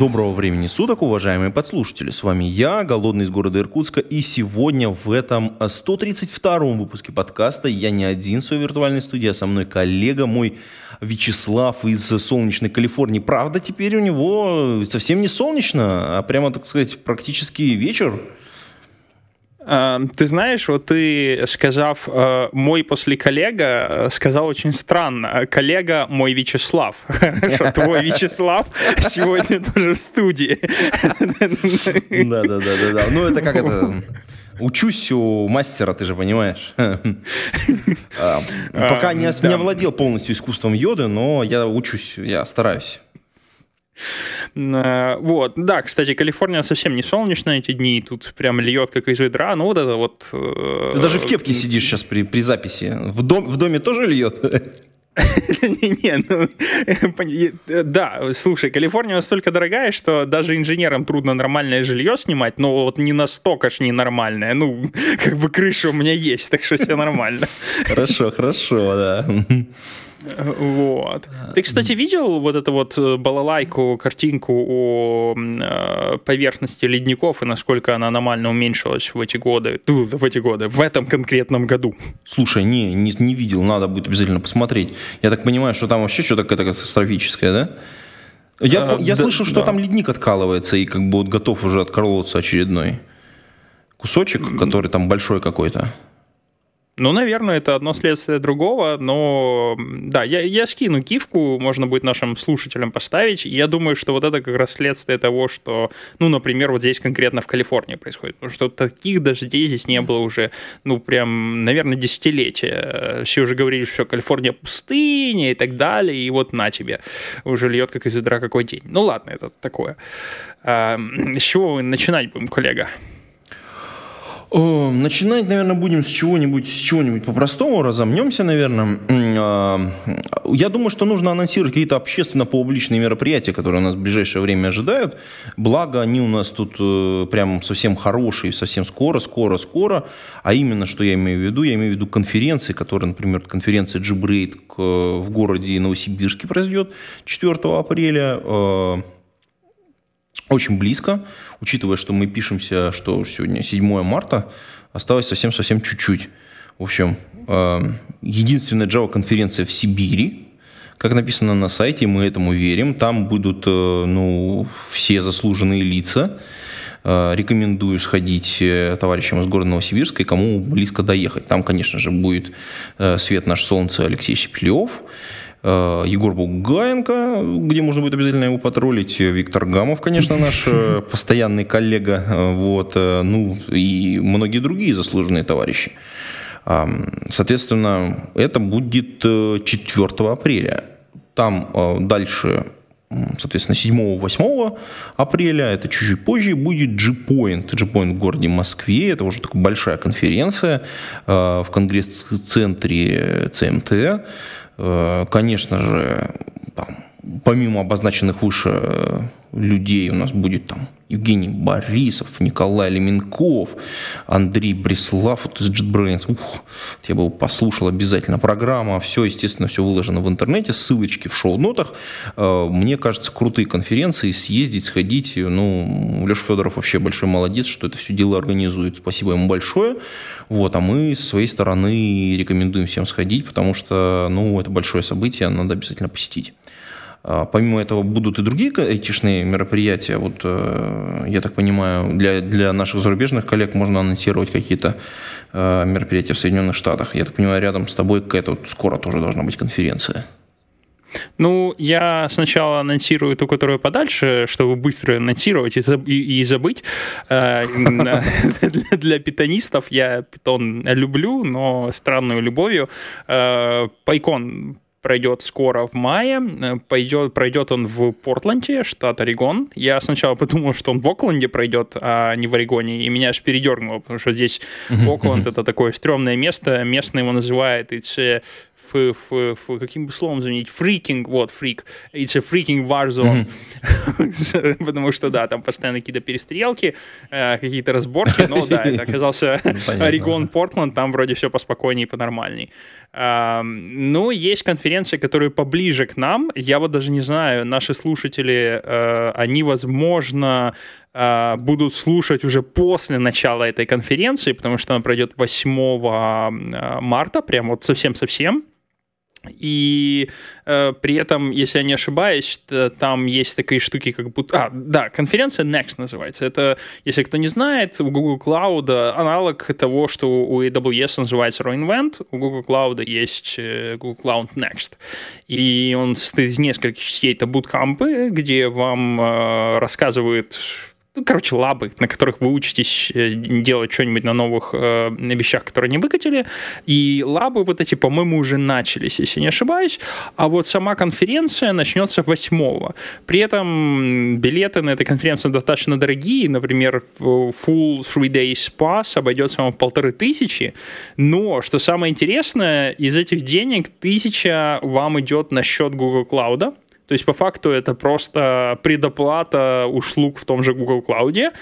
Доброго времени суток, уважаемые подслушатели. С вами я, Голодный из города Иркутска, и сегодня в этом 132-м выпуске подкаста я не один в своей виртуальной студии, а со мной коллега мой Вячеслав из солнечной Калифорнии. Правда, теперь у него совсем не солнечно, а прямо, так сказать, практически вечер. Э, Ты знаешь, вот ты, сказав э, «мой после коллега», э, сказал очень странно. Коллега мой Вячеслав. Хорошо, твой Вячеслав сегодня тоже в студии. Да-да-да-да. Ну, это как это... Учусь у мастера, ты же понимаешь. А, Пока не да. овладел полностью искусством йоды, но я учусь, я стараюсь. Э, Вот, да, кстати, Калифорния совсем не солнечная эти дни, тут прям льет как из ведра, ну вот это вот... э, Ты даже в кепке сидишь сейчас при, при записи. В, дом, в доме тоже льет? Не, ну, э, да, слушай, Калифорния настолько дорогая, что даже инженерам трудно нормальное жилье снимать, но вот не настолько ж ненормальное. Ну, как бы крыша у меня есть, так что все нормально. Хорошо, хорошо, да. Вот. Ты, кстати, видел вот эту вот э, балалайку, картинку о э, поверхности ледников и насколько она аномально уменьшилась в эти годы, в эти годы, в этом конкретном году? Слушай, не, не, не видел, надо будет обязательно посмотреть. Я так понимаю, что там вообще что-то катастрофическое, да? Я, А, я да- слышал, что да. там ледник откалывается и как бы вот готов уже отколоться очередной кусочек, который там большой какой-то. Ну, наверное, это одно следствие другого, но да, я, я скину кивку, можно будет нашим слушателям поставить. Я думаю, что вот это как раз следствие того, что, ну, например, вот здесь конкретно в Калифорнии происходит. Потому что таких дождей здесь не было уже, ну, прям, наверное, десятилетия. Все уже говорили, что Калифорния пустыня и так далее, и вот на тебе, уже льет как из ведра какой день. Ну, ладно, это такое. А, с чего мы начинать будем, коллега? О, начинать, наверное, будем с чего-нибудь, с чего-нибудь по-простому, разомнемся, наверное. А, Я думаю, что нужно анонсировать какие-то общественно-публичные мероприятия, которые нас в ближайшее время ожидают. Благо, они у нас тут э, прям совсем хорошие, совсем скоро, скоро, скоро. А именно, что я имею в виду? Я имею в виду конференции, которые, например, конференция Джибрейт в городе Новосибирске произойдет 4 апреля. Очень близко, учитывая, что мы пишемся, что сегодня 7 марта, осталось совсем-совсем чуть-чуть. В общем, э, единственная Java-конференция в Сибири, как написано на сайте, мы этому верим. Там будут э, ну, все заслуженные лица. Э, Рекомендую сходить э, товарищам из города Новосибирска и кому близко доехать. Там, конечно же, будет Свет наш солнце Алексей Щеплев, Егор Бугаенко, где можно будет обязательно его потроллить, э, Виктор Гамов, конечно, наш э, постоянный коллега, э, вот, э, ну и многие другие заслуженные товарищи. Соответственно, это будет э, 4 апреля. Там э, дальше, соответственно, 7-8 апреля, это чуть-чуть позже, будет G-Point. G-Point в городе Москве. Это уже такая большая конференция э, в конгресс-центре ЦМТ. Э, Конечно же, там, помимо обозначенных выше э, людей у нас будет там Евгений Борисов, Николай Леменков, Андрей Бреслав вот из JetBrains. Ух, я бы послушал обязательно. Программа, все, естественно, все выложено в интернете, ссылочки в шоу-нотах. Э, Мне кажется, крутые конференции, съездить, сходить. Ну, Леша Федоров вообще большой молодец, что это все дело организует. Спасибо ему большое. Вот, а мы с своей стороны рекомендуем всем сходить, потому что, ну, это большое событие, надо обязательно посетить. А, Помимо этого будут и другие айтишные мероприятия. Вот, э, я так понимаю, для, для наших зарубежных коллег можно анонсировать какие-то э, мероприятия в Соединенных Штатах. Я так понимаю, рядом с тобой какая-то вот скоро тоже должна быть конференция. Ну, я сначала анонсирую ту, которую подальше, чтобы быстро анонсировать и, заб- и- и забыть. Э, Для питонистов я питон люблю, но странную любовью. PyCon пройдет скоро в мае. Э, пойдет, пройдет он в Портленде, штат Орегон. Я сначала подумал, что он в Окленде пройдет, а не в Орегоне, и меня аж передернуло, потому что здесь Окленд — это такое стрёмное место, местные его называют, it's ф, ф, ф, каким бы словом заменить? Фрикинг, вот, фрик. It's a freaking war zone. Mm-hmm. Потому что, да, там постоянно какие-то перестрелки, э, какие-то разборки, но да, это оказался ну, Орегон, Портленд, там вроде все поспокойнее и понормальней. Э, ну, есть конференции, которые поближе к нам, я вот даже не знаю, наши слушатели, э, они, возможно, э, будут слушать уже после начала этой конференции, потому что она пройдет 8 э, марта, прям вот совсем-совсем. И э, при этом, если я не ошибаюсь, там есть такие штуки, как будто... А, да, конференция Next называется. Это, если кто не знает, у Google Cloud аналог того, что у AWS называется reinvent, у Google Cloud есть э, Google Cloud Next. И он состоит из нескольких частей. Это буткампы, где вам э, рассказывают ну, короче, лабы, на которых вы учитесь э, делать что-нибудь на новых э, вещах, которые не выкатили. И лабы вот эти, по-моему, уже начались, если не ошибаюсь. А вот сама конференция начнется 8 При этом билеты на эту конференцию достаточно дорогие. Например, full three days pass обойдется вам в полторы тысячи. Но, что самое интересное, из этих денег тысяча вам идет на счет Google Cloud, то есть, по факту, это просто предоплата услуг в том же Google Cloud,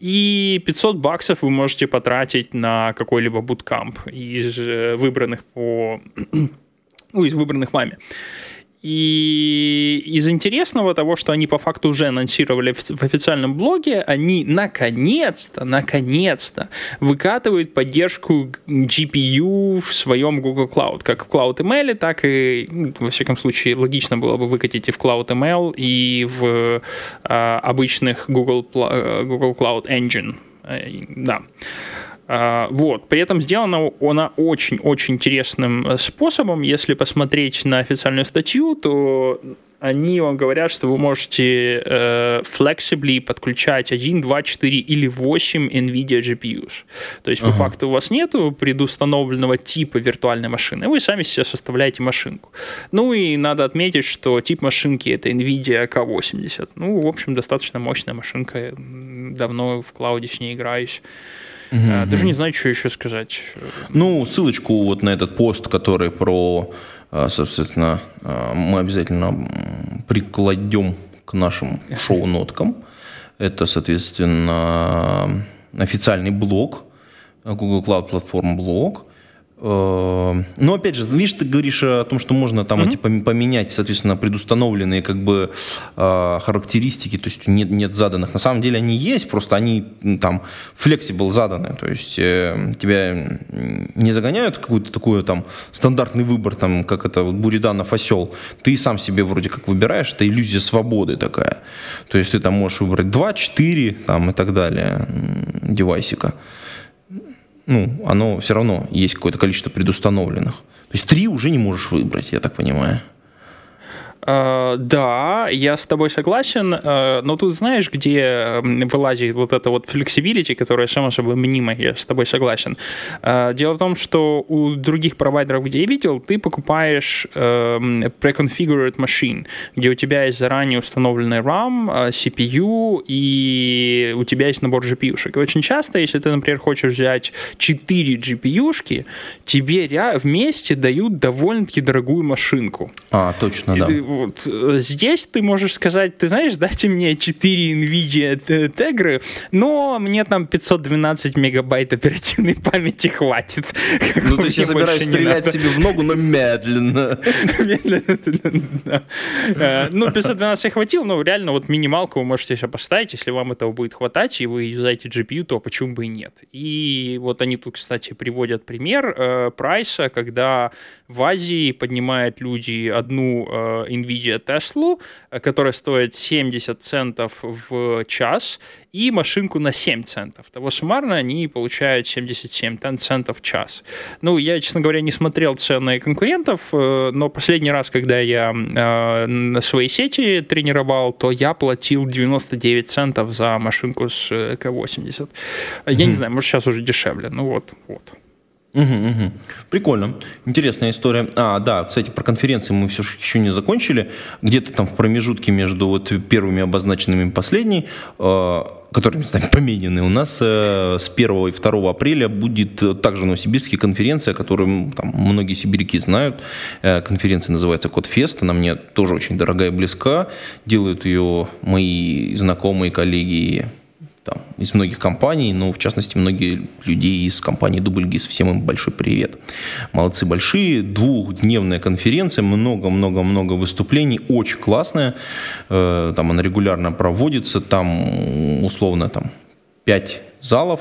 и 500 баксов вы можете потратить на какой-либо bootcamp из э, выбранных по... ну, из выбранных вами. И из интересного того, что они по факту уже анонсировали в официальном блоге, они наконец-то, наконец-то выкатывают поддержку GPU в своем Google Cloud, как в Cloud ML, так и, ну, во всяком случае, логично было бы выкатить и в Cloud ML, и в э, обычных Google, Google Cloud Engine. Э, да. А, вот. При этом сделана она очень-очень интересным э, способом. Если посмотреть на официальную статью, то они вам говорят, что вы можете э, flexibly подключать 1, 2, 4 или 8 NVIDIA GPUs. То есть, ага. по факту, у вас нет предустановленного типа виртуальной машины, вы сами себе составляете машинку. Ну и надо отметить, что тип машинки это NVIDIA K80. Ну, в общем, достаточно мощная машинка. Давно в клауде с ней играюсь. Угу, Даже не знаю, что еще сказать. Ну, ссылочку вот на этот пост, который про, а, соответственно, а, мы обязательно прикладем к нашим шоу-ноткам. Это, соответственно, официальный блог, Google Cloud Platform блог, Э, но опять же, видишь, ты говоришь о том, что можно там mm-hmm. эти поменять, соответственно, предустановленные как бы э, характеристики, то есть нет, нет заданных. На самом деле они есть, просто они там flexible заданы, то есть э, тебя не загоняют какой-то такой там стандартный выбор, там как это вот Буриданов осел. Ты сам себе вроде как выбираешь, это иллюзия свободы такая. То есть ты там можешь выбрать 2, 4 там и так далее девайсика ну, оно все равно есть какое-то количество предустановленных. То есть три уже не можешь выбрать, я так понимаю. Uh, да, я с тобой согласен, uh, но тут знаешь, где вылазит вот это вот flexibility, которая само собой мнимая, я с тобой согласен. Uh, дело в том, что у других провайдеров, где я видел, ты покупаешь preconfigured machine, где у тебя есть заранее установленный RAM, CPU, и у тебя есть набор GPU-шек. И очень часто, если ты, например, хочешь взять 4 GPU-шки, тебе вместе дают довольно-таки дорогую машинку. А, точно, и да. Вот э, здесь ты можешь сказать, ты знаешь, дайте мне 4 NVIDIA Tegra, но мне там 512 мегабайт оперативной памяти хватит. Ну, то есть я собираюсь стрелять себе в ногу, но медленно. Медленно, э, Ну, 512 хватило, но реально вот минималку вы можете себе поставить, если вам этого будет хватать, и вы юзаете GPU, то почему бы и нет. И вот они тут, кстати, приводят пример э, прайса, когда в Азии поднимают люди одну NVIDIA Tesla, которая стоит 70 центов в час, и машинку на 7 центов. Того суммарно они получают 77 центов в час. Ну, я, честно говоря, не смотрел цены конкурентов, э, но последний раз, когда я э, на своей сети тренировал, то я платил 99 центов за машинку с К80. Я mm-hmm. не знаю, может, сейчас уже дешевле. Ну вот, вот. Угу, угу. Прикольно. Интересная история. А, да, кстати, про конференции мы все еще не закончили. Где-то там в промежутке между вот первыми обозначенными и последней, э, которыми стали поменены, у нас э, с 1 и 2 апреля будет также новосибирская конференция, которую там, многие сибиряки знают. Э, конференция называется Кодфест. Она мне тоже очень дорогая и близка. Делают ее мои знакомые коллеги там, из многих компаний, но в частности многие людей из компании Дубльгиз. Всем им большой привет. Молодцы большие. Двухдневная конференция, много-много-много выступлений, очень классная. Э, там она регулярно проводится, там условно там 5 залов,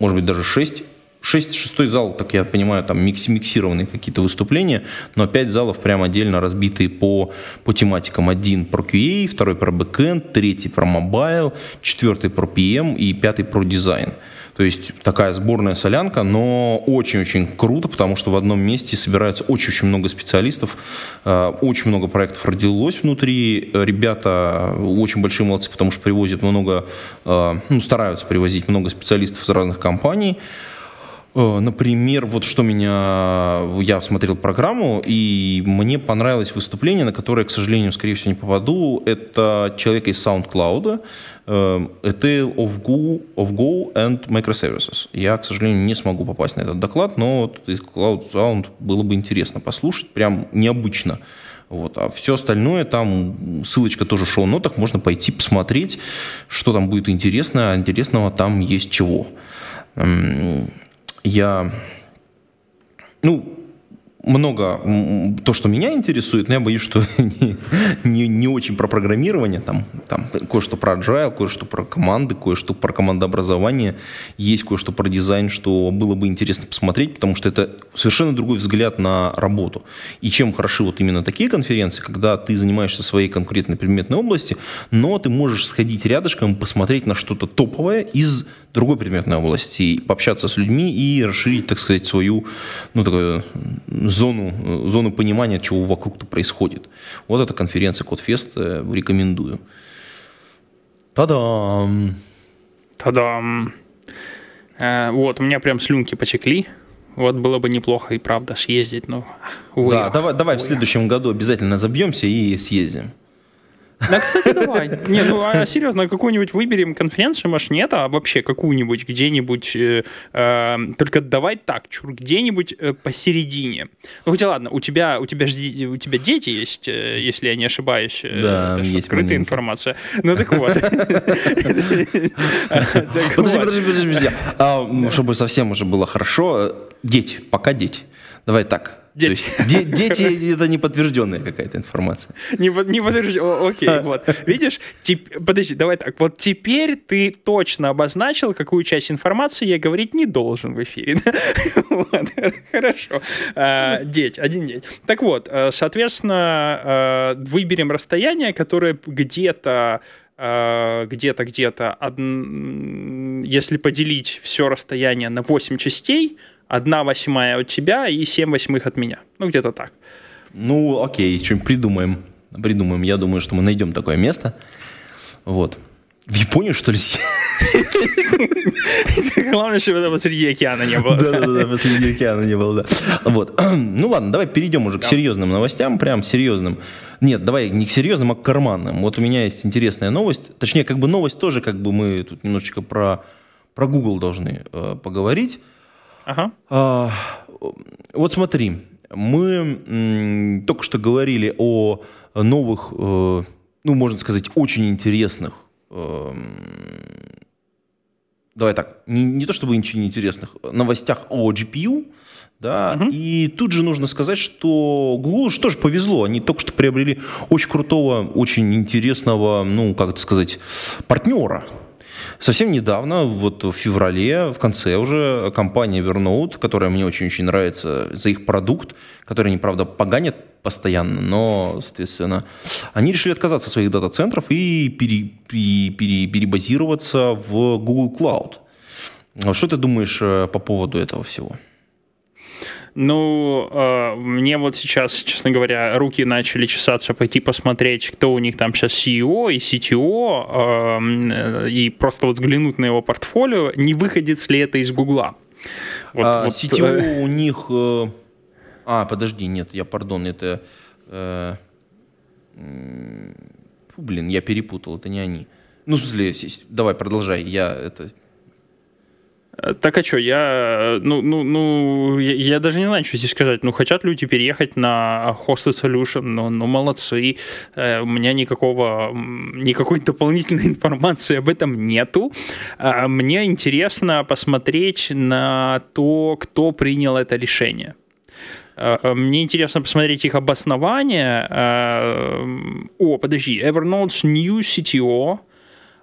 может быть даже 6 6, шестой зал, так я понимаю, там микс, миксированные какие-то выступления, но пять залов прям отдельно разбитые по, по тематикам. Один про QA, второй про backend, третий про mobile, четвертый про PM и пятый про дизайн. То есть такая сборная солянка, но очень-очень круто, потому что в одном месте собирается очень-очень много специалистов, э, очень много проектов родилось внутри. Ребята очень большие молодцы, потому что привозят много, э, ну, стараются привозить много специалистов из разных компаний. Э, например, вот что меня... Я смотрел программу, и мне понравилось выступление, на которое, к сожалению, скорее всего, не попаду. Это человек из SoundCloud, э, A Tale of Go, of Go and Microservices. Я, к сожалению, не смогу попасть на этот доклад, но из Cloud Sound было бы интересно послушать, прям необычно. Вот. А все остальное, там ссылочка тоже в шоу-нотах, можно пойти посмотреть, что там будет интересно, а интересного там есть чего я, ну, много то, что меня интересует, но я боюсь, что не, не, не очень про программирование, там, там кое-что про agile, кое-что про команды, кое-что про командообразование, есть кое-что про дизайн, что было бы интересно посмотреть, потому что это совершенно другой взгляд на работу. И чем хороши вот именно такие конференции, когда ты занимаешься своей конкретной предметной области, но ты можешь сходить рядышком, посмотреть на что-то топовое из другой предметной области, пообщаться с людьми и расширить, так сказать, свою ну, такую зону, зону понимания, чего вокруг-то происходит. Вот эта конференция Кодфест э, рекомендую. Та-дам! Та-дам! Э, вот, у меня прям слюнки потекли. Вот было бы неплохо и правда съездить, но увы. Да, давай, давай в следующем году обязательно забьемся и съездим. Да, кстати, давай. Не, ну а серьезно, какую-нибудь выберем конференцию, может, нет, а вообще какую-нибудь где-нибудь, э, э, только давай так, чур, где-нибудь э, посередине. Ну, хотя ладно, у тебя, у тебя, жди, у тебя дети есть, э, если я не ошибаюсь. Э, да, это есть открытая информация. Ну, так вот. Подожди, подожди, подожди. А, чтобы совсем уже было хорошо, дети, пока дети. Давай так, Дети. Де- дети это не подтвержденная какая-то информация. Не, не подтвержденная. Окей, вот. Видишь, подожди, давай так. Вот теперь ты точно обозначил, какую часть информации я говорить не должен в эфире. вот, хорошо. А, деть, один деть. Так вот, э, соответственно, э, выберем расстояние, которое где-то э, где-то, где-то, если поделить все расстояние на 8 частей, одна восьмая от тебя и семь восьмых от меня. Ну, где-то так. Ну, окей, что-нибудь придумаем. Придумаем. Я думаю, что мы найдем такое место. Вот. В Японию, что ли? Главное, чтобы это посреди океана не было. Да-да-да, посреди океана не было, да. Вот. Ну ладно, давай перейдем уже к серьезным новостям, прям серьезным. Нет, давай не к серьезным, а к карманным. Вот у меня есть интересная новость. Точнее, как бы новость тоже, как бы мы тут немножечко про, про Google должны э, поговорить. Ага. А, вот смотри, мы м, только что говорили о новых, э, ну, можно сказать, очень интересных э, давай так, не, не то чтобы ничего неинтересных, новостях о GPU, да, угу. и тут же нужно сказать, что Google же тоже повезло, они только что приобрели очень крутого, очень интересного, ну, как это сказать, партнера, Совсем недавно, вот в феврале, в конце уже, компания Evernote, которая мне очень-очень нравится за их продукт, который они, правда, поганят постоянно, но, соответственно, они решили отказаться от своих дата-центров и пере, пере, пере, перебазироваться в Google Cloud. Что ты думаешь э, по поводу этого всего? Ну, э, мне вот сейчас, честно говоря, руки начали чесаться пойти посмотреть, кто у них там сейчас CEO и CTO, э, и просто вот взглянуть на его портфолио, не выходит ли это из Гугла. Вот, а, вот, CTO э, у них... э, А, подожди, нет, я, пардон, это... э, фу, блин, я перепутал, это не они. Ну, в смысле, давай, продолжай, я это... Э, Так а что, я, ну, ну, ну, я, я даже не знаю, что здесь сказать. Ну, хотят люди переехать на Hosted Solution, ну, ну молодцы. Э, У меня никакого, никакой дополнительной информации об этом нету. А Мне интересно посмотреть на то, кто принял это решение. Э, Мне интересно посмотреть их обоснование. Э, О, подожди, Evernote's new CTO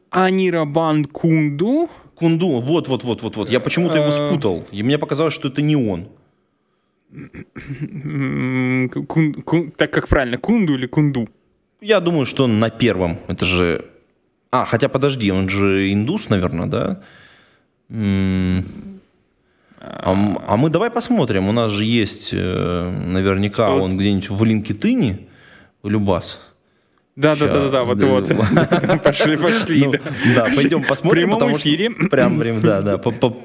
Анирабан Кунду Кунду, вот, вот, вот, вот, вот. Я почему-то его Э. спутал. И мне показалось, что это не он. Кун- кун- так как правильно, кунду или кунду? Я думаю, что он на первом. Это же... А, хотя подожди, он же индус, наверное, да? М, А, а мы давай посмотрим. У нас же есть э, наверняка он где-нибудь в LinkedIn, Любас. Да, да, да, да, да, вот вот. Пошли, пошли. Ну, да. пойдем посмотрим, потому что эфире. прям, прям, да, да,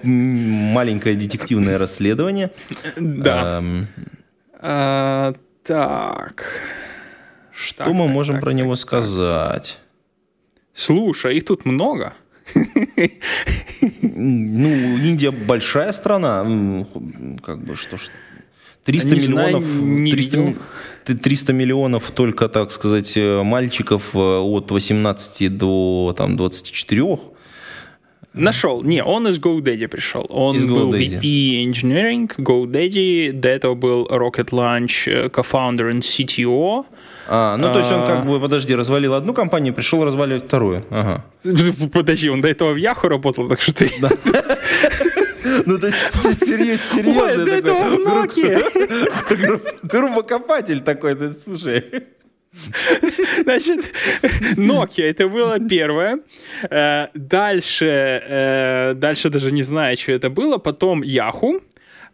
маленькое детективное расследование. Да. Эм, А, Так. Что мы можем про него сказать? Слушай, их тут много. Ну, Индия большая страна, как бы что ж. 300 Не знаю, миллионов, не 300, видел. ми- т- 300 миллионов только, так сказать, э, мальчиков э, от 18 до там, 24. Нашел. Не, он из GoDaddy пришел. Он Из был GoDaddy. VP Engineering, GoDaddy. До этого был Rocket Launch э, co-founder and CTO. А, ну, то есть он А. как бы, подожди, развалил одну компанию, пришел разваливать вторую. Ага. Подожди, он до этого в Яху работал, так что ты... Ну, то есть серьезно, Ой, до этого в Nokia. Грубокопатель такой, ты слушай. Значит, Nokia это было первое. Э, Дальше, э, дальше даже не знаю, что это было. Потом Yahoo,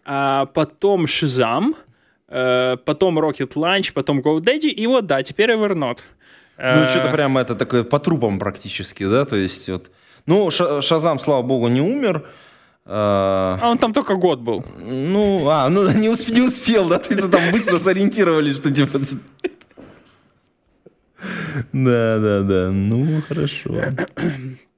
а потом Shazam, э, потом Rocket Launch, потом GoDaddy, и вот да, теперь Evernote. Ну, что-то прямо это такое по трупам практически, да, то есть вот. Ну, Ша- Шазам, слава богу, не умер. А, А он там только год был. Ну, а, ну не, усп- не успел, да, то есть там быстро сориентировались, что типа... Да, да, да, ну хорошо.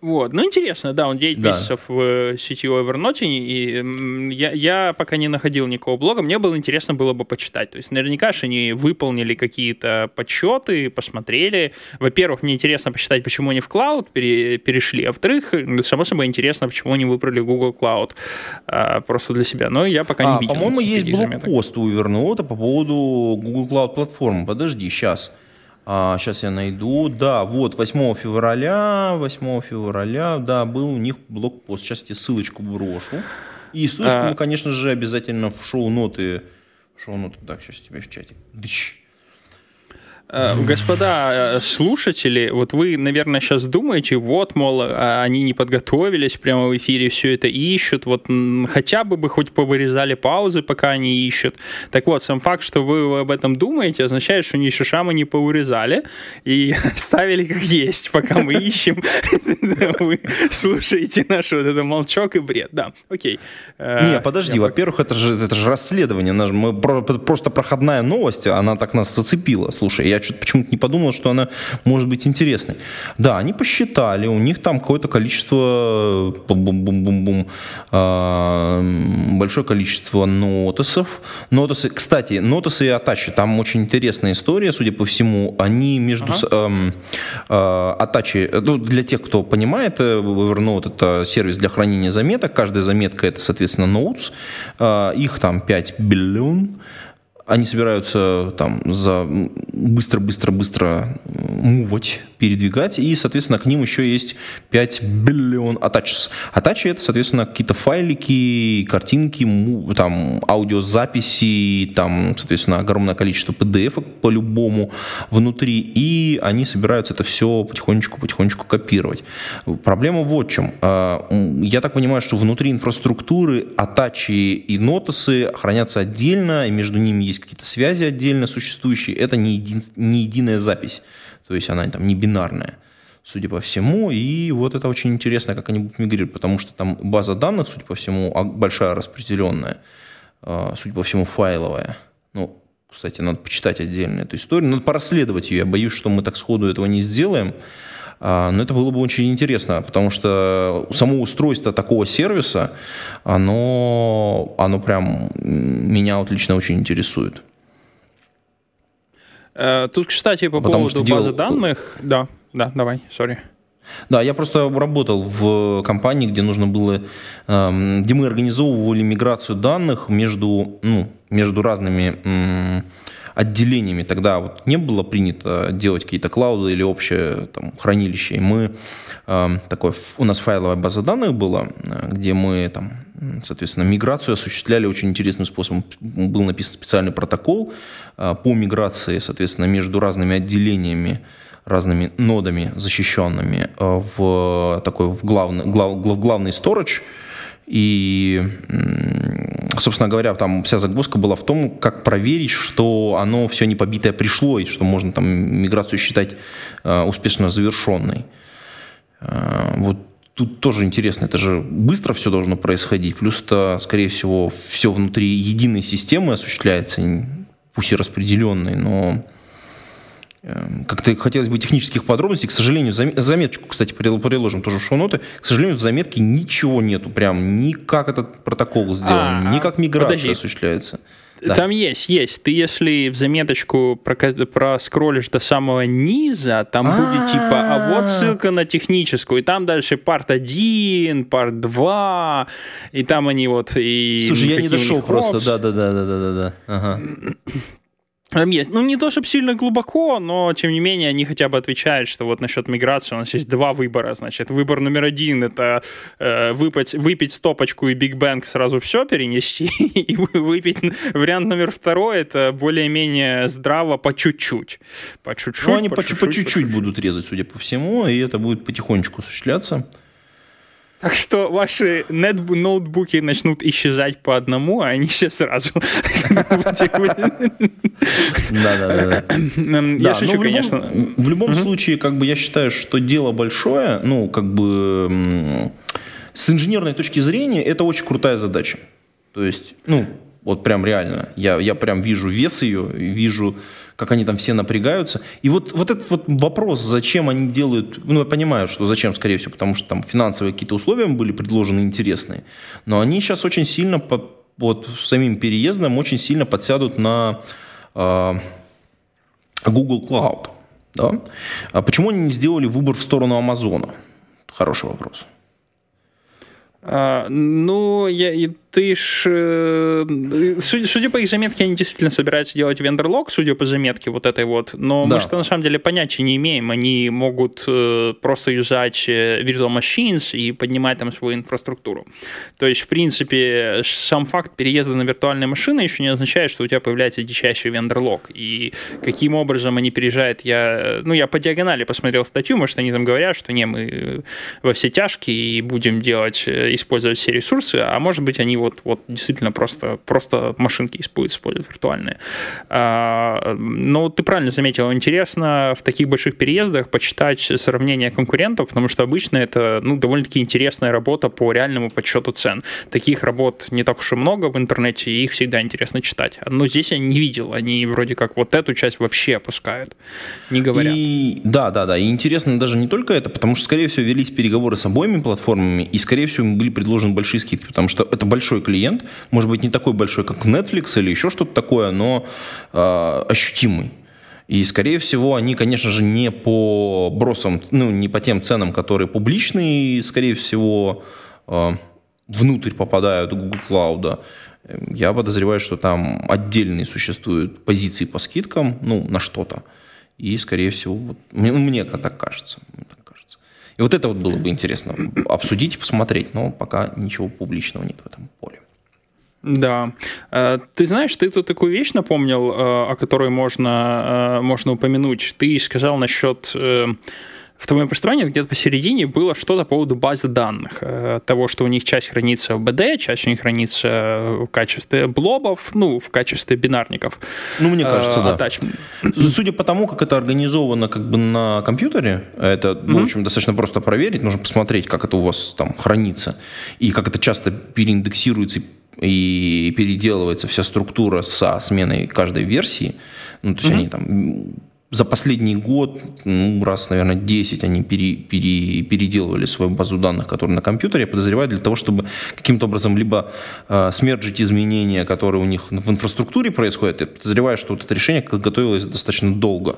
Вот, ну интересно, да, он 9 Да. месяцев в э, CTO Evernote, и я, я пока не находил никакого блога, мне было интересно было бы почитать. То есть наверняка же они выполнили какие-то подсчеты, посмотрели. Во-первых, мне интересно посчитать, почему они в Cloud пере- перешли, а во-вторых, само собой интересно, почему они выбрали Google Cloud а, просто для себя. Но я пока не А, видел. по-моему, есть никаких заметок. блокпост у Evernote по поводу Google Cloud платформы. Подожди, сейчас. Сейчас я найду. Да, вот, 8 февраля, 8 февраля, да, был у них блокпост. Сейчас я тебе ссылочку брошу. И ссылочку А. мы, конечно же, обязательно в шоу-ноты. Шоу-ноты, так, сейчас тебе в чате. Дыщ. Э, Господа э, слушатели, вот вы, наверное, сейчас думаете, вот, мол, а они не подготовились, прямо в эфире все это ищут, вот хотя бы бы хоть повырезали паузы, пока они ищут. Так вот, сам факт, что вы об этом думаете, означает, что ни шиша мы не повырезали и ставили как есть, пока мы ищем. Вы слушаете наш вот этот молчок и бред, да, окей. Э, Не, подожди, во-первых, это же, это же расследование. Мы про- просто проходная новость, она так нас зацепила. Слушай, я что-то почему-то не подумал, что она может быть интересной. Да, они посчитали, у них там какое-то количество, бум-бум-бум-бум, а, большое количество нотесов. Нотесы, кстати, нотесы и атачи, там очень интересная история, судя по всему, они между... с- эм, э, атачи, ну, для тех, кто понимает, э, Evernote это сервис для хранения заметок, каждая заметка это, соответственно, notes, Э, их там 5 биллион, они собираются там за быстро-быстро-быстро мувать, передвигать, и, соответственно, к ним еще есть 5 биллион attachs. Attachs это, соответственно, какие-то файлики, картинки, там, аудиозаписи, там, соответственно, огромное количество PDF по-любому внутри, и они собираются это все потихонечку-потихонечку копировать. Проблема вот в чем. А, Я так понимаю, что внутри инфраструктуры атачи и нотосы хранятся отдельно, и между ними есть какие-то связи отдельно существующие. Это не, един- не единая запись. То есть она там не бинарная. судя по всему. И вот это очень интересно, как они будут мигрировать, потому что там база данных, судя по всему, а, большая распределенная, а, судя по всему, файловая. Ну, кстати, надо почитать отдельно эту историю. Надо порасследовать ее. Я боюсь, что мы так сходу этого не сделаем. А, но это было бы очень интересно, потому что само устройство такого сервиса, оно, оно прям меня вот лично очень интересует. Э, тут, кстати, по Потому поводу базы делал... данных... Да, да, давай, сори. Да, я просто работал в компании, где нужно было, эм, где мы организовывали миграцию данных между, ну, между разными отделениями. Тогда вот не было принято делать какие-то клауды или общее там, хранилище. И мы, эм, такой, у нас файловая база данных была, э, где мы там, соответственно, миграцию осуществляли очень интересным способом. Был написан специальный протокол э, по миграции, соответственно, между разными отделениями разными нодами защищенными э, в такой в главный, глав, главный storage. И, собственно говоря, там вся загвоздка была в том, как проверить, что оно все не побитое пришло, и что можно там миграцию считать э, успешно завершенной. Э, вот тут тоже интересно, это же быстро все должно происходить, плюс это, скорее всего, все внутри единой системы осуществляется, пусть и распределенной, но как-то хотелось бы технических подробностей. К сожалению, заметочку, кстати, приложим тоже в шоу-ноты. К сожалению, в заметке ничего нету. Прям ни как этот протокол сделан, а, ни как миграция подожди. осуществляется. Да. Там есть, есть. Ты если в заметочку проскроллишь до самого низа, там А-а-а. будет типа, а вот ссылка на техническую, и там дальше парт 1, парт 2, и там они вот и... Слушай, я не дошел просто, да-да-да-да-да-да. Ага. Там есть. Ну, не то, чтобы сильно глубоко, но, тем не менее, они хотя бы отвечают, что вот насчет миграции у нас есть два выбора. Значит, выбор номер один — это э, выпить, выпить стопочку и Биг Бэнг сразу все перенести, и выпить. Вариант номер второй — это более-менее здраво по чуть-чуть. По чуть-чуть, Ну, они по чуть-чуть будут резать, судя по всему, и это будет потихонечку осуществляться. Так что ваши нет ноутбуки начнут исчезать по одному, а они все сразу. Да-да-да. Я шучу, конечно. В любом случае, как бы я считаю, что дело большое, ну, как бы с инженерной точки зрения это очень крутая задача. То есть, ну, вот прям реально. Я, я прям вижу вес ее, вижу как они там все напрягаются. И вот, вот этот вот вопрос, зачем они делают, ну, я понимаю, что зачем, скорее всего, потому что там финансовые какие-то условия были предложены интересные, но они сейчас очень сильно, под, вот самим переездом, очень сильно подсядут на э, Google Cloud. Да? А почему они не сделали выбор в сторону Амазона? Хороший вопрос. А, ну, я, ты ж... Э, судя, судя по их заметке, они действительно собираются делать вендерлог, судя по заметке вот этой вот. Но да. мы что на самом деле понятия не имеем. Они могут э, просто юзать э, Virtual Machines и поднимать там свою инфраструктуру. То есть, в принципе, сам факт переезда на виртуальные машины еще не означает, что у тебя появляется дичайший вендерлог. И каким образом они переезжают, я... Ну, я по диагонали посмотрел статью, может, они там говорят, что не, мы во все тяжкие и будем делать, использовать все ресурсы, а может быть, они вот, вот действительно просто, просто машинки используют, используют виртуальные. А, но ты правильно заметил, интересно в таких больших переездах почитать сравнение конкурентов, потому что обычно это ну, довольно-таки интересная работа по реальному подсчету цен. Таких работ не так уж и много в интернете, и их всегда интересно читать. Но здесь я не видел, они вроде как вот эту часть вообще опускают, не говорят. И, да, да, да, и интересно даже не только это, потому что, скорее всего, велись переговоры с обоими платформами, и, скорее всего, им были предложены большие скидки, потому что это большой большой клиент, может быть, не такой большой, как Netflix или еще что-то такое, но э, ощутимый. И, скорее всего, они, конечно же, не по бросам, ну, не по тем ценам, которые публичные, скорее всего, э, внутрь попадают Google Cloud. Я подозреваю, что там отдельные существуют позиции по скидкам, ну, на что-то. И, скорее всего, вот, мне, мне так кажется. И вот это вот было бы интересно обсудить и посмотреть, но пока ничего публичного нет в этом поле. Да. Э, ты знаешь, ты тут такую вещь напомнил, э, о которой можно, э, можно упомянуть. Ты сказал насчет в твоем представлении где-то посередине было что-то по поводу базы данных. Э, того, что у них часть хранится в BD, часть у них хранится в качестве блобов, ну, в качестве бинарников. Ну, мне кажется, да. Attachment. Судя по тому, как это организовано как бы на компьютере, это, mm-hmm. в общем, достаточно просто проверить, нужно посмотреть, как это у вас там хранится, и как это часто переиндексируется и переделывается вся структура со сменой каждой версии. Ну, то есть mm-hmm. они там за последний год, ну, раз, наверное, 10 они пере, пере, переделывали свою базу данных, которая на компьютере, я подозреваю, для того, чтобы каким-то образом либо э, смерджить изменения, которые у них в инфраструктуре происходят, я подозреваю, что вот это решение готовилось достаточно долго.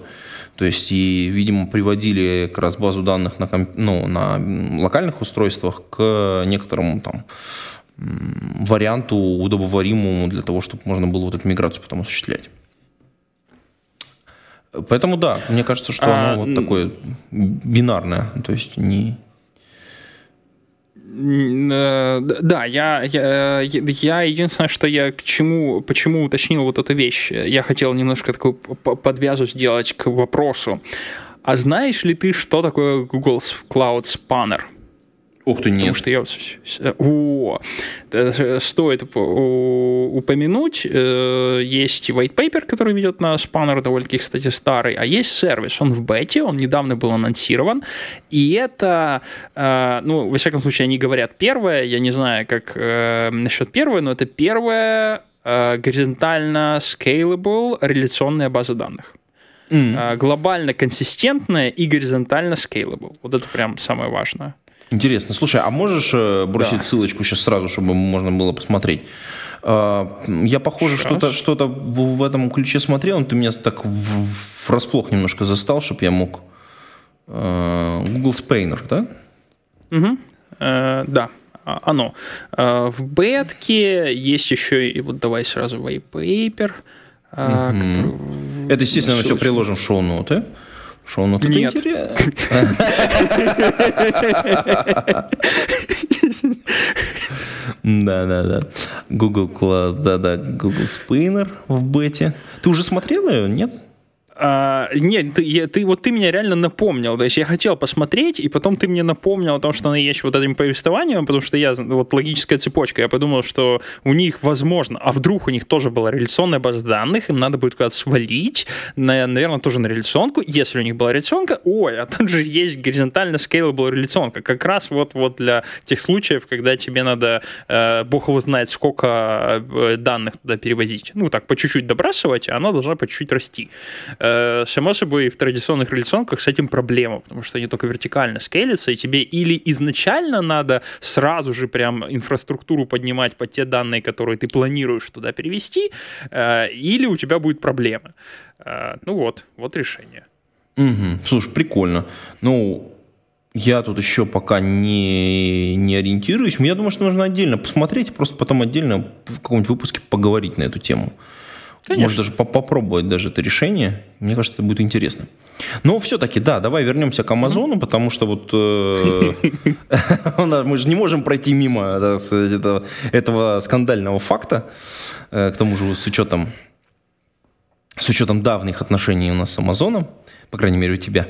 То есть, и, видимо, приводили как раз базу данных на, ну, на локальных устройствах к некоторому там варианту удобоваримому для того, чтобы можно было вот эту миграцию потом осуществлять. Поэтому да, мне кажется, что а, оно вот такое бинарное, то есть не... Э, да, я, я, я единственное, что я к чему, почему уточнил вот эту вещь, я хотел немножко такую подвязу сделать к вопросу. А знаешь ли ты, что такое Google Cloud Spanner? Ух ты, нет. Потому что я... О, стоит упомянуть, э, есть white paper, который ведет на Spanner, довольно-таки, кстати, старый, а есть сервис, он в бете, он недавно был анонсирован, и это, э, ну, во всяком случае, они говорят первое, я не знаю, как э, насчет первое, но это первая горизонтально scalable реляционная база данных. Mm. Глобально консистентная и горизонтально scalable. Вот это прям самое важное. Интересно. Слушай, а можешь э, бросить да. ссылочку сейчас сразу, чтобы можно было посмотреть? А, я, похоже, что-то что в этом ключе смотрел, но ты меня так врасплох немножко застал, чтобы я мог... Э, Google Spainer, да? Угу. Э, да, а, оно. Э, в бетке есть еще и вот давай сразу white paper. Угу. Который... Это, естественно, мы все приложим в шоу-ноты. Шоу-ноты Нет. Да, да, да. Google Cloud, да, да, Google Spinner в бете. Ты уже смотрел ее, нет? А, нет, ты, я, ты, вот ты меня реально напомнил. То есть я хотел посмотреть, и потом ты мне напомнил о том, что она есть вот этим повествованием, потому что я, вот логическая цепочка, я подумал, что у них возможно, а вдруг у них тоже была реляционная база данных, им надо будет куда-то свалить, на, наверное, тоже на реляционку. Если у них была реляционка, ой, а тут же есть горизонтально scalable реляционка. Как раз вот, вот для тех случаев, когда тебе надо, э, бог его знает, сколько э, данных туда перевозить. Ну, так, по чуть-чуть добрасывать, а она должна по чуть-чуть расти. Э, само собой, в традиционных реляционках с этим проблема, потому что они только вертикально скейлятся, и тебе или изначально надо сразу же прям инфраструктуру поднимать под те данные, которые ты планируешь туда перевести, э, или у тебя будет проблема. Э, ну вот, вот решение. Угу. Слушай, прикольно. Ну, я тут еще пока не, не ориентируюсь. Я думаю, что нужно отдельно посмотреть, просто потом отдельно в каком-нибудь выпуске поговорить на эту тему. Конечно. Может даже попробовать даже это решение. Мне кажется, это будет интересно. Но все-таки, да, давай вернемся к Амазону, потому что вот э, мы же не можем пройти мимо этого, этого скандального факта, э, к тому же с учетом, с учетом давних отношений у нас с Амазоном, по крайней мере у тебя.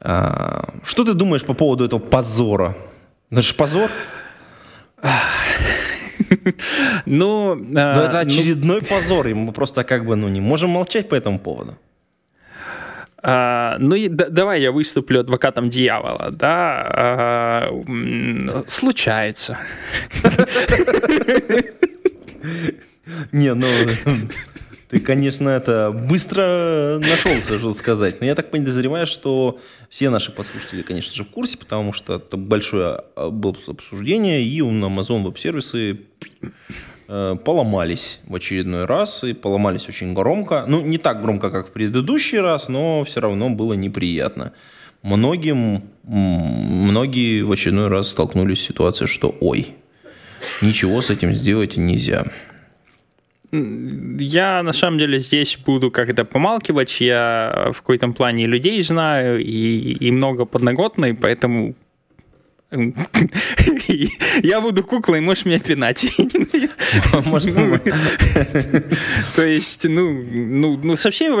А, что ты думаешь по поводу этого позора? Это же позор. Ну, Но это ну очередной позор, и мы просто как бы ну, не можем молчать по этому поводу. А, ну, и, да, давай я выступлю адвокатом дьявола, да, а, случается. Не, ну, ты, конечно, это быстро нашелся, что сказать. Но я так подозреваю, что все наши подслушатели, конечно же, в курсе, потому что это большое а, было обсуждение, и у Amazon Web сервисы э, поломались в очередной раз, и поломались очень громко. Ну, не так громко, как в предыдущий раз, но все равно было неприятно. Многим, многие в очередной раз столкнулись с ситуацией, что ой, ничего с этим сделать нельзя. Я на самом деле здесь буду как-то помалкивать. Я в какой-то плане людей знаю и, и много подноготной, поэтому Я буду куклой, можешь меня пинать. То есть, ну, ну, ну со всеми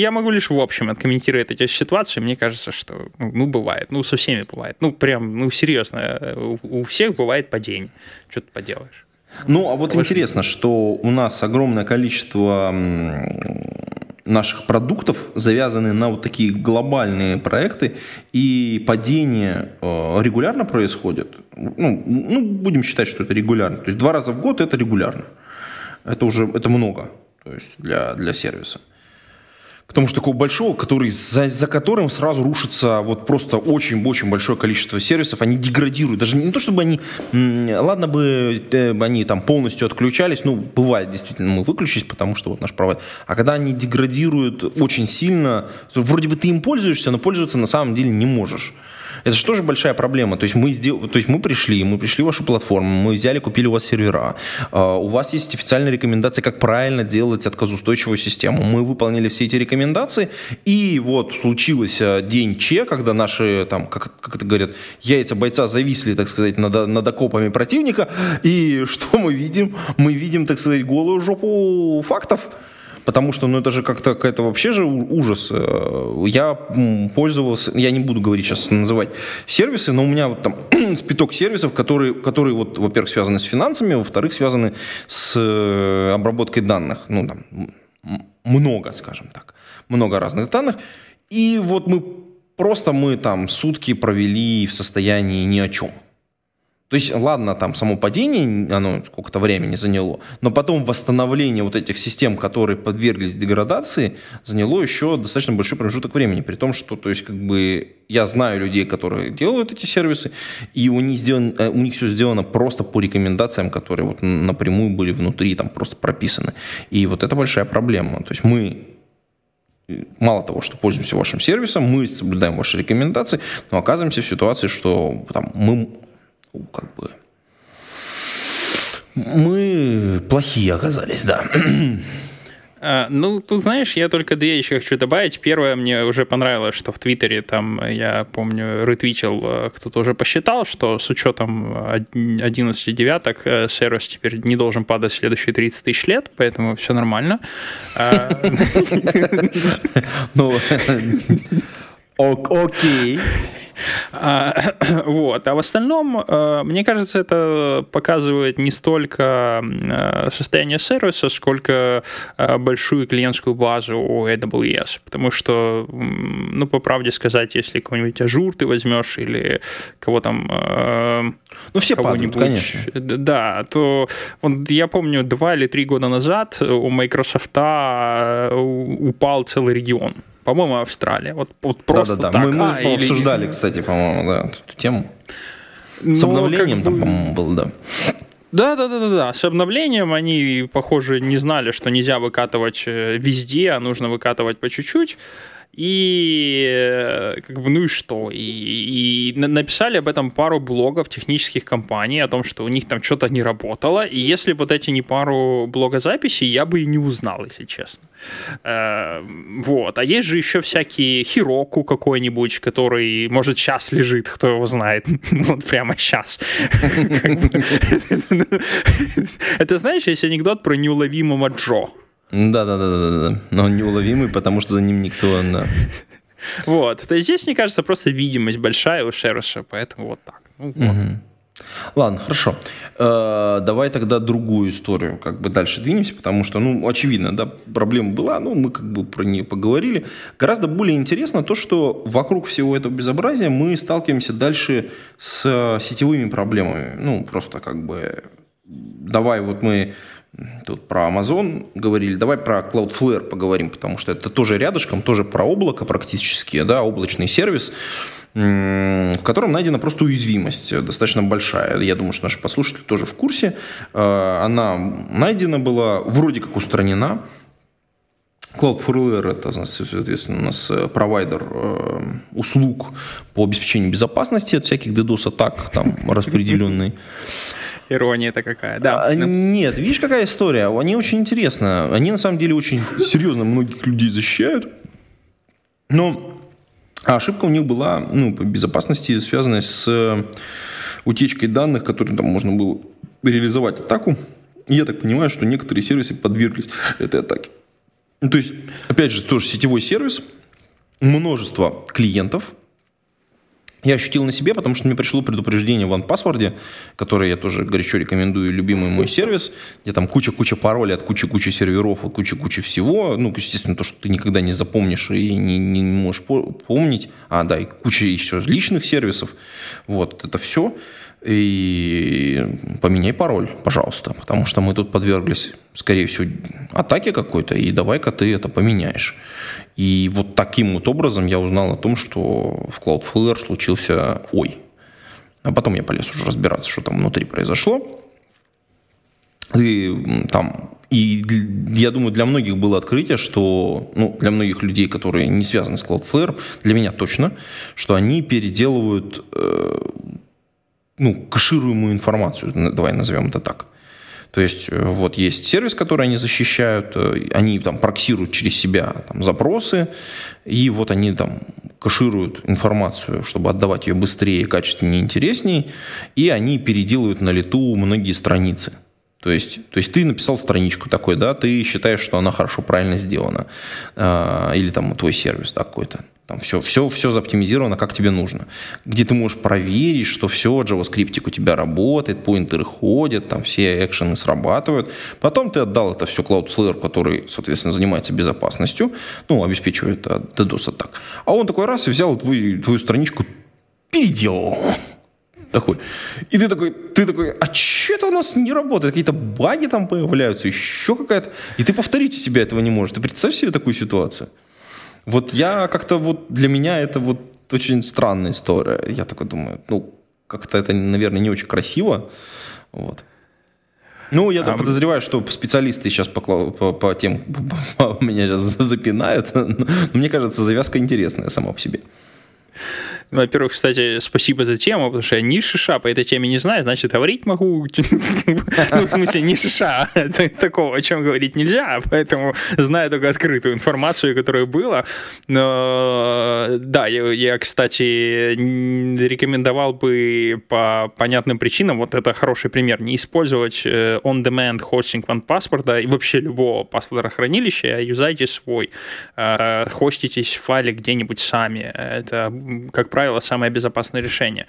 я могу лишь в общем откомментировать эти ситуации. Мне кажется, что, ну, бывает. Ну, со всеми бывает. Ну, прям, ну, серьезно, у всех бывает падение. Что ты поделаешь? Ну, а вот интересно, что у нас огромное количество наших продуктов завязаны на вот такие глобальные проекты, и падение э, регулярно происходит. Ну, ну, будем считать, что это регулярно. То есть два раза в год это регулярно. Это уже это много то есть для, для сервиса. Потому что такого большого, который, за, за которым сразу рушится вот просто очень-очень большое количество сервисов, они деградируют. Даже не то, чтобы они, ладно бы э, они там полностью отключались, ну, бывает действительно, мы выключились, потому что вот наш провайдер. А когда они деградируют очень сильно, вроде бы ты им пользуешься, но пользоваться на самом деле не можешь. Это же тоже большая проблема. То есть мы, сдел... то есть мы пришли, мы пришли в вашу платформу, мы взяли, купили у вас сервера. А, у вас есть официальная рекомендация, как правильно делать отказоустойчивую систему. Мы выполнили все эти рекомендации, и вот случился день Че, когда наши, там, как, как это говорят, яйца бойца зависли, так сказать, над, над окопами противника, и что мы видим? Мы видим, так сказать, голую жопу фактов. Потому что, ну, это же как-то какая-то вообще же ужас. Э, я пользовался, я не буду говорить сейчас называть сервисы, но у меня вот там спиток сервисов, которые, которые вот, во-первых, связаны с финансами, во-вторых, связаны с э, обработкой данных. Ну, там, много, скажем так. Много разных данных. И вот мы просто мы там сутки провели в состоянии ни о чем. То есть, ладно, там само падение, оно сколько-то времени заняло, но потом восстановление вот этих систем, которые подверглись деградации, заняло еще достаточно большой промежуток времени. При том, что, то есть, как бы, я знаю людей, которые делают эти сервисы, и у них, сделан, э, у них все сделано просто по рекомендациям, которые вот напрямую были внутри, там просто прописаны. И вот это большая проблема. То есть мы мало того, что пользуемся вашим сервисом, мы соблюдаем ваши рекомендации, но оказываемся в ситуации, что там, мы как бы мы плохие оказались, да. А, ну, тут, знаешь, я только две еще хочу добавить. Первое, мне уже понравилось, что в Твиттере, там, я помню, ретвичил, э, кто-то уже посчитал, что с учетом 11 девяток э, сервис теперь не должен падать следующие 30 тысяч лет, поэтому все нормально. А, ну, окей. А, вот. А в остальном, э, мне кажется, это показывает не столько э, состояние сервиса, сколько э, большую клиентскую базу у AWS. Потому что, ну, по правде сказать, если какой-нибудь Azure ты возьмешь или кого там... Ну, все падают, конечно. Да, то вот я помню, два или три года назад у Microsoft упал целый регион по-моему, Австралия. Вот, вот просто да, да, да. так. Мы, мы а, обсуждали, или... кстати, по-моему, да, эту тему. С Но обновлением как бы... там, по-моему, было, да. Да, да, да, да, да. С обновлением они, похоже, не знали, что нельзя выкатывать э, везде, а нужно выкатывать по чуть-чуть и э, как бы ну и что? И, и написали об этом пару блогов технических компаний о том что у них там что-то не работало. И если вот эти не пару блогозаписей я бы и не узнал если честно. Э, вот. А есть же еще всякие хироку какой-нибудь который может сейчас лежит кто его знает. Вот прямо сейчас это знаешь есть анекдот про неуловимого Джо да, да, да, да, да. Но он неуловимый, потому что за ним никто, да. Вот. То есть здесь, мне кажется, просто видимость большая у Шеруша, поэтому вот так. Ну, вот. Угу. Ладно, хорошо. Э, давай тогда другую историю, как бы дальше двинемся, потому что, ну, очевидно, да, проблема была, ну, мы как бы про нее поговорили. Гораздо более интересно то, что вокруг всего этого безобразия мы сталкиваемся дальше с сетевыми проблемами. Ну, просто как бы, давай вот мы Тут про Amazon говорили, давай про Cloudflare поговорим, потому что это тоже рядышком, тоже про облако практически, да, облачный сервис, в котором найдена просто уязвимость достаточно большая. Я думаю, что наши послушатели тоже в курсе. Э, она найдена была, вроде как устранена. Cloudflare – это, соответственно, у нас э, провайдер э, услуг по обеспечению безопасности от всяких DDoS-атак, там, распределенный. Ирония-то какая, да. А, нет, видишь, какая история? Они очень интересно. Они, на самом деле, очень серьезно многих людей защищают. Но ошибка у них была, ну, по безопасности, связанная с утечкой данных, которые там можно было реализовать атаку. И я так понимаю, что некоторые сервисы подверглись этой атаке. Ну, то есть, опять же, тоже сетевой сервис, множество клиентов, я ощутил на себе, потому что мне пришло предупреждение в OnePassword, которое я тоже горячо рекомендую, любимый мой сервис, где там куча-куча паролей от кучи-кучи серверов, от кучи-кучи всего. Ну, естественно, то, что ты никогда не запомнишь и не, не можешь помнить. А, да, и куча еще личных сервисов. Вот, это все и поменяй пароль, пожалуйста, потому что мы тут подверглись, скорее всего, атаке какой-то, и давай-ка ты это поменяешь. И вот таким вот образом я узнал о том, что в Cloudflare случился ой. А потом я полез уже разбираться, что там внутри произошло. И там и я думаю, для многих было открытие, что, ну, для многих людей, которые не связаны с Cloudflare, для меня точно, что они переделывают э, ну, кэшируемую информацию, давай назовем это так. То есть э, вот есть сервис, который они защищают, э, они там проксируют через себя там, запросы, и вот они там кэшируют информацию, чтобы отдавать ее быстрее, качественнее, интереснее, и они переделывают на лету многие страницы. То есть, то есть ты написал страничку такой, да, ты считаешь, что она хорошо, правильно сделана, э, или там твой сервис да, какой-то. Там все, все, все заоптимизировано, как тебе нужно. Где ты можешь проверить, что все, JavaScript у тебя работает, поинтеры ходят, там все экшены срабатывают. Потом ты отдал это все Cloudflare, который, соответственно, занимается безопасностью, ну, обеспечивает от DDoS атак. А он такой раз и взял твою, твою страничку, переделал такой. И ты такой, ты такой, а что это у нас не работает? Какие-то баги там появляются, еще какая-то. И ты повторить у себя этого не можешь. Ты представь себе такую ситуацию. Вот я как-то вот для меня это вот очень странная история. Я такой думаю, ну, как-то это, наверное, не очень красиво. Вот. Ну, я а подозреваю, что специалисты сейчас по, по, по тем по, меня сейчас запинают. Но мне кажется, завязка интересная сама по себе. Во-первых, кстати, спасибо за тему, потому что я ни шиша по этой теме не знаю, значит, говорить могу, ну, в смысле, не шиша, такого, о чем говорить нельзя, поэтому знаю только открытую информацию, которая была. Но, да, я, кстати, рекомендовал бы по понятным причинам, вот это хороший пример, не использовать э, on-demand хостинг паспорта и вообще любого паспортохранилища, а юзайте свой. Э, хоститесь в файле где-нибудь сами. Это, как правило, самое безопасное решение.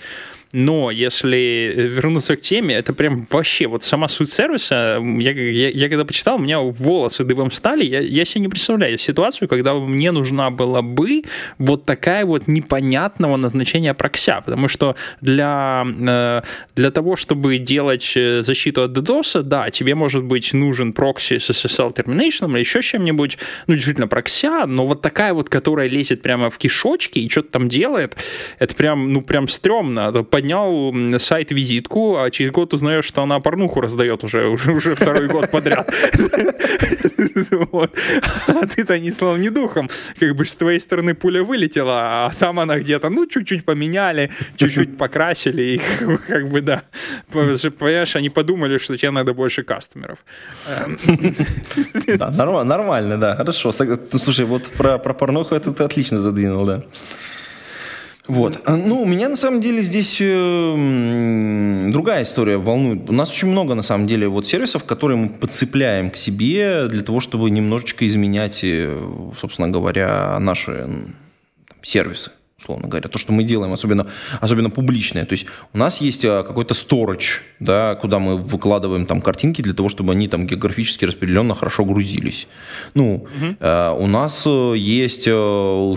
Но если вернуться к теме, это прям вообще вот сама суть сервиса. Я, я, я когда почитал, у меня волосы дыбом стали. Я, я себе не представляю ситуацию, когда мне нужна была бы вот такая вот непонятного назначения прокся. Потому что для, э, для того, чтобы делать э, защиту от DDoS, да, тебе может быть нужен прокси с SSL termination или еще чем-нибудь, ну, действительно, прокся, но вот такая вот, которая лезет прямо в кишочки и что-то там делает, это прям, ну, прям стрёмно поднял сайт-визитку, а через год узнаешь, что она порнуху раздает уже, уже, уже второй год подряд. А ты-то ни словом, ни духом. Как бы с твоей стороны пуля вылетела, а там она где-то, ну, чуть-чуть поменяли, чуть-чуть покрасили, и как бы, да. Понимаешь, они подумали, что тебе надо больше кастомеров. Да, нормально, да, хорошо. Слушай, вот про порнуху это ты отлично задвинул, да. Вот. А, ну, у меня на самом деле здесь э, другая история волнует. У нас очень много, на самом деле, вот сервисов, которые мы подцепляем к себе для того, чтобы немножечко изменять, э, собственно говоря, наши там, сервисы условно говоря, то, что мы делаем, особенно, особенно публичное. То есть у нас есть а, какой-то storage, да, куда мы выкладываем там картинки для того, чтобы они там географически распределенно хорошо грузились. Ну, угу. э, у нас э, есть э,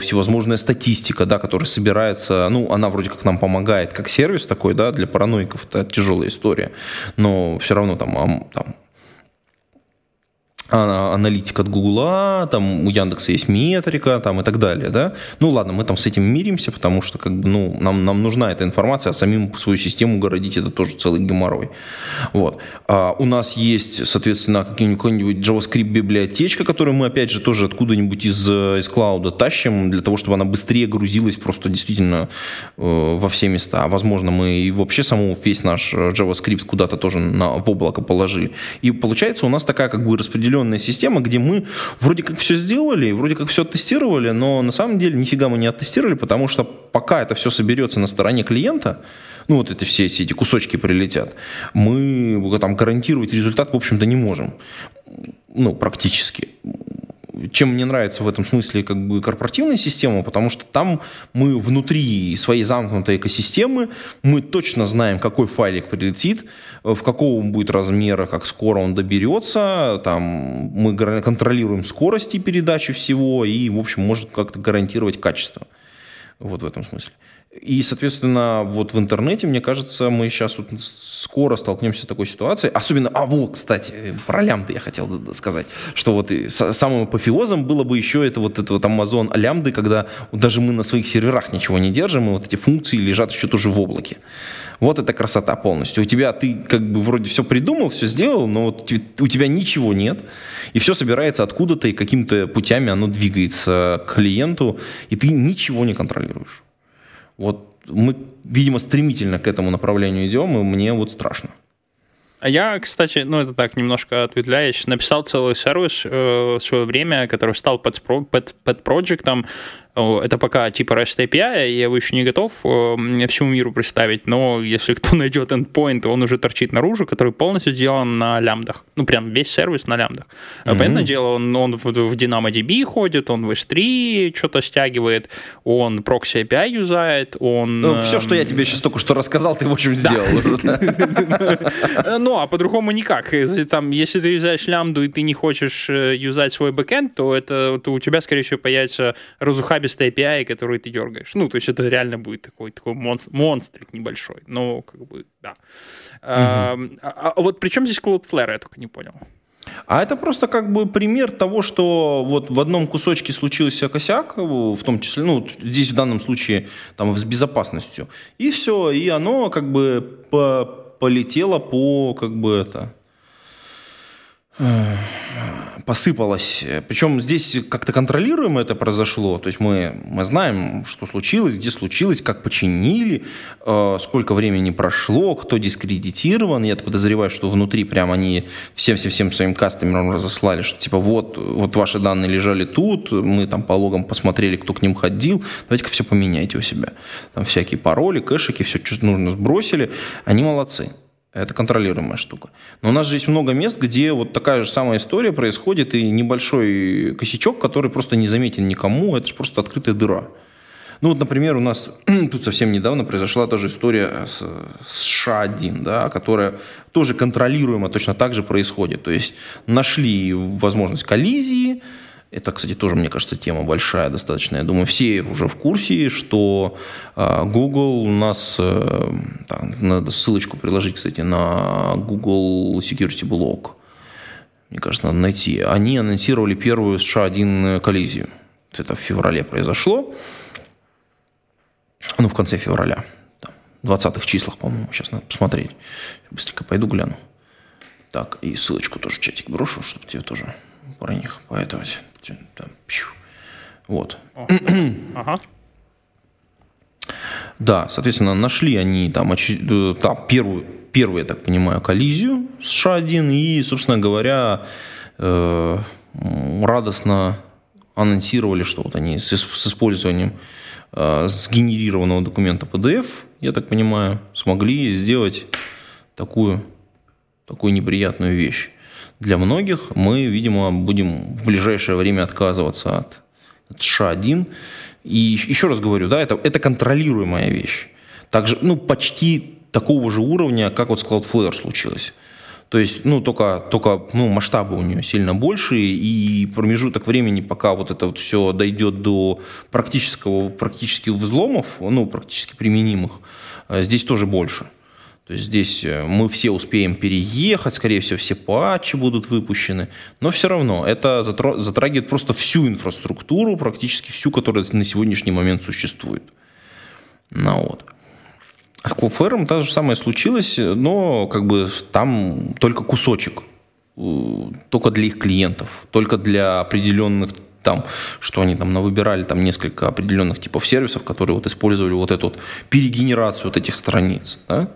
всевозможная статистика, да, которая собирается, ну, она вроде как нам помогает, как сервис такой, да, для параноиков это тяжелая история, но все равно там, там аналитик от Гугла, там у Яндекса есть метрика, там и так далее, да. Ну ладно, мы там с этим миримся, потому что как бы, ну, нам, нам нужна эта информация, а самим свою систему городить это тоже целый геморрой. Вот. А у нас есть, соответственно, какой-нибудь JavaScript библиотечка, которую мы, опять же, тоже откуда-нибудь из, из клауда тащим, для того, чтобы она быстрее грузилась просто действительно э, во все места. Возможно, мы и вообще саму весь наш JavaScript куда-то тоже на, в облако положили. И получается у нас такая как бы распределенная определенная система, где мы вроде как все сделали, вроде как все оттестировали, но на самом деле нифига мы не оттестировали, потому что пока это все соберется на стороне клиента, ну вот это все, все эти кусочки прилетят, мы там гарантировать результат, в общем-то, не можем. Ну, практически чем мне нравится в этом смысле как бы корпоративная система, потому что там мы внутри своей замкнутой экосистемы, мы точно знаем, какой файлик прилетит, в какого он будет размера, как скоро он доберется, там мы контролируем скорости передачи всего и, в общем, может как-то гарантировать качество. Вот в этом смысле. И, соответственно, вот в интернете, мне кажется, мы сейчас вот скоро столкнемся с такой ситуацией. Особенно, а вот, кстати, про лямбды я хотел сказать, что вот самым апофеозом было бы еще это вот это вот Amazon лямбды, когда даже мы на своих серверах ничего не держим, и вот эти функции лежат еще тоже в облаке. Вот это красота полностью. У тебя ты как бы вроде все придумал, все сделал, но вот у тебя ничего нет, и все собирается откуда-то, и какими-то путями оно двигается к клиенту, и ты ничего не контролируешь. Вот мы, видимо, стремительно к этому направлению идем, и мне вот страшно. А я, кстати, ну это так, немножко ответвляюсь, написал целый сервис э, в свое время, который стал под, под, под проектом, это пока типа REST API, я его еще не готов э, всему миру представить, но если кто найдет endpoint, он уже торчит наружу, который полностью сделан на лямбдах. Ну, прям весь сервис на лямбдах. Mm-hmm. Понятное дело, он, он в, в DynamoDB ходит, он в S3 что-то стягивает, он прокси API юзает, он... Ну, все, что я тебе сейчас только что рассказал, ты, в общем, сделал. Ну, а по-другому никак. Там, если ты юзаешь лямбду, и ты не хочешь э, юзать свой бэкэнд, то это то у тебя, скорее всего, появится разухаб разухабистый API, который ты дергаешь. Ну, то есть это реально будет такой, такой монстр, монстрик небольшой. Ну, как бы, да. Угу. А, а, а вот при чем здесь Cloudflare, я только не понял. А это просто как бы пример того, что вот в одном кусочке случился косяк, в том числе, ну, здесь в данном случае там с безопасностью, и все, и оно как бы по полетело по, как бы это, посыпалось. Причем здесь как-то контролируемо это произошло. То есть мы, мы знаем, что случилось, где случилось, как починили, э, сколько времени прошло, кто дискредитирован. Я подозреваю, что внутри прям они всем-всем-всем своим кастомерам разослали, что типа вот, вот ваши данные лежали тут, мы там по логам посмотрели, кто к ним ходил, давайте-ка все поменяйте у себя. Там всякие пароли, кэшики, все, что нужно, сбросили. Они молодцы. Это контролируемая штука. Но у нас же есть много мест, где вот такая же самая история происходит, и небольшой косячок, который просто не заметен никому, это же просто открытая дыра. Ну вот, например, у нас тут совсем недавно произошла та же история с, с ША-1, да, которая тоже контролируемо точно так же происходит. То есть нашли возможность коллизии, это, кстати, тоже, мне кажется, тема большая достаточно. Я думаю, все уже в курсе, что а, Google у нас, э, там, надо ссылочку приложить, кстати, на Google Security Blog. Мне кажется, надо найти. Они анонсировали первую США-1 коллизию. Это в феврале произошло. Ну, в конце февраля. В 20-х числах, по-моему. Сейчас надо посмотреть. Быстренько пойду гляну. Так, и ссылочку тоже в чатик брошу, чтобы тебе тоже про них поэтовать. Там, вот. ага. Да, соответственно, нашли они там, э, там первую, первую, я так понимаю, коллизию с ША-1 и, собственно говоря, э, радостно анонсировали, что вот они с, с использованием э, сгенерированного документа PDF, я так понимаю, смогли сделать такую, такую неприятную вещь для многих мы, видимо, будем в ближайшее время отказываться от, от США-1. И еще раз говорю, да, это, это контролируемая вещь. Также, ну, почти такого же уровня, как вот с Cloudflare случилось. То есть, ну, только, только ну, масштабы у нее сильно больше, и промежуток времени, пока вот это вот все дойдет до практического, практических взломов, ну, практически применимых, э, здесь тоже больше. Здесь э, мы все успеем переехать, скорее всего, все патчи будут выпущены, но все равно это затрагивает просто всю инфраструктуру, практически всю, которая на сегодняшний момент существует. Ну, вот. А с Cloudflare то же самое случилось, но как бы там только кусочек, только для их клиентов, только для определенных там, что они там выбирали там несколько определенных типов сервисов, которые вот использовали вот эту вот перегенерацию вот этих страниц. Да?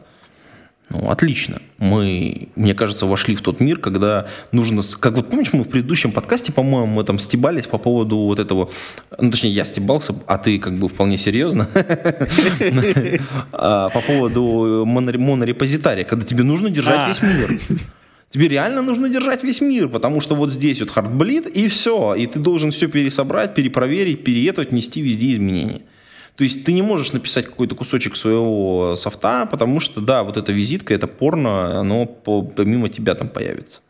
Ну, отлично. Мы, мне кажется, вошли в тот мир, когда нужно... Как вот помнишь, мы в предыдущем подкасте, по-моему, мы там стебались по поводу вот этого... Ну, точнее, я стебался, а ты как бы вполне серьезно. А, по поводу монорепозитария, когда тебе нужно держать а. весь мир. Тебе реально нужно держать весь мир, потому что вот здесь вот хардблит, и все. И ты должен все пересобрать, перепроверить, переетовать, нести везде изменения. То есть ты не можешь написать какой-то кусочек своего софта, потому что, да, вот эта визитка, это порно, оно помимо тебя там появится.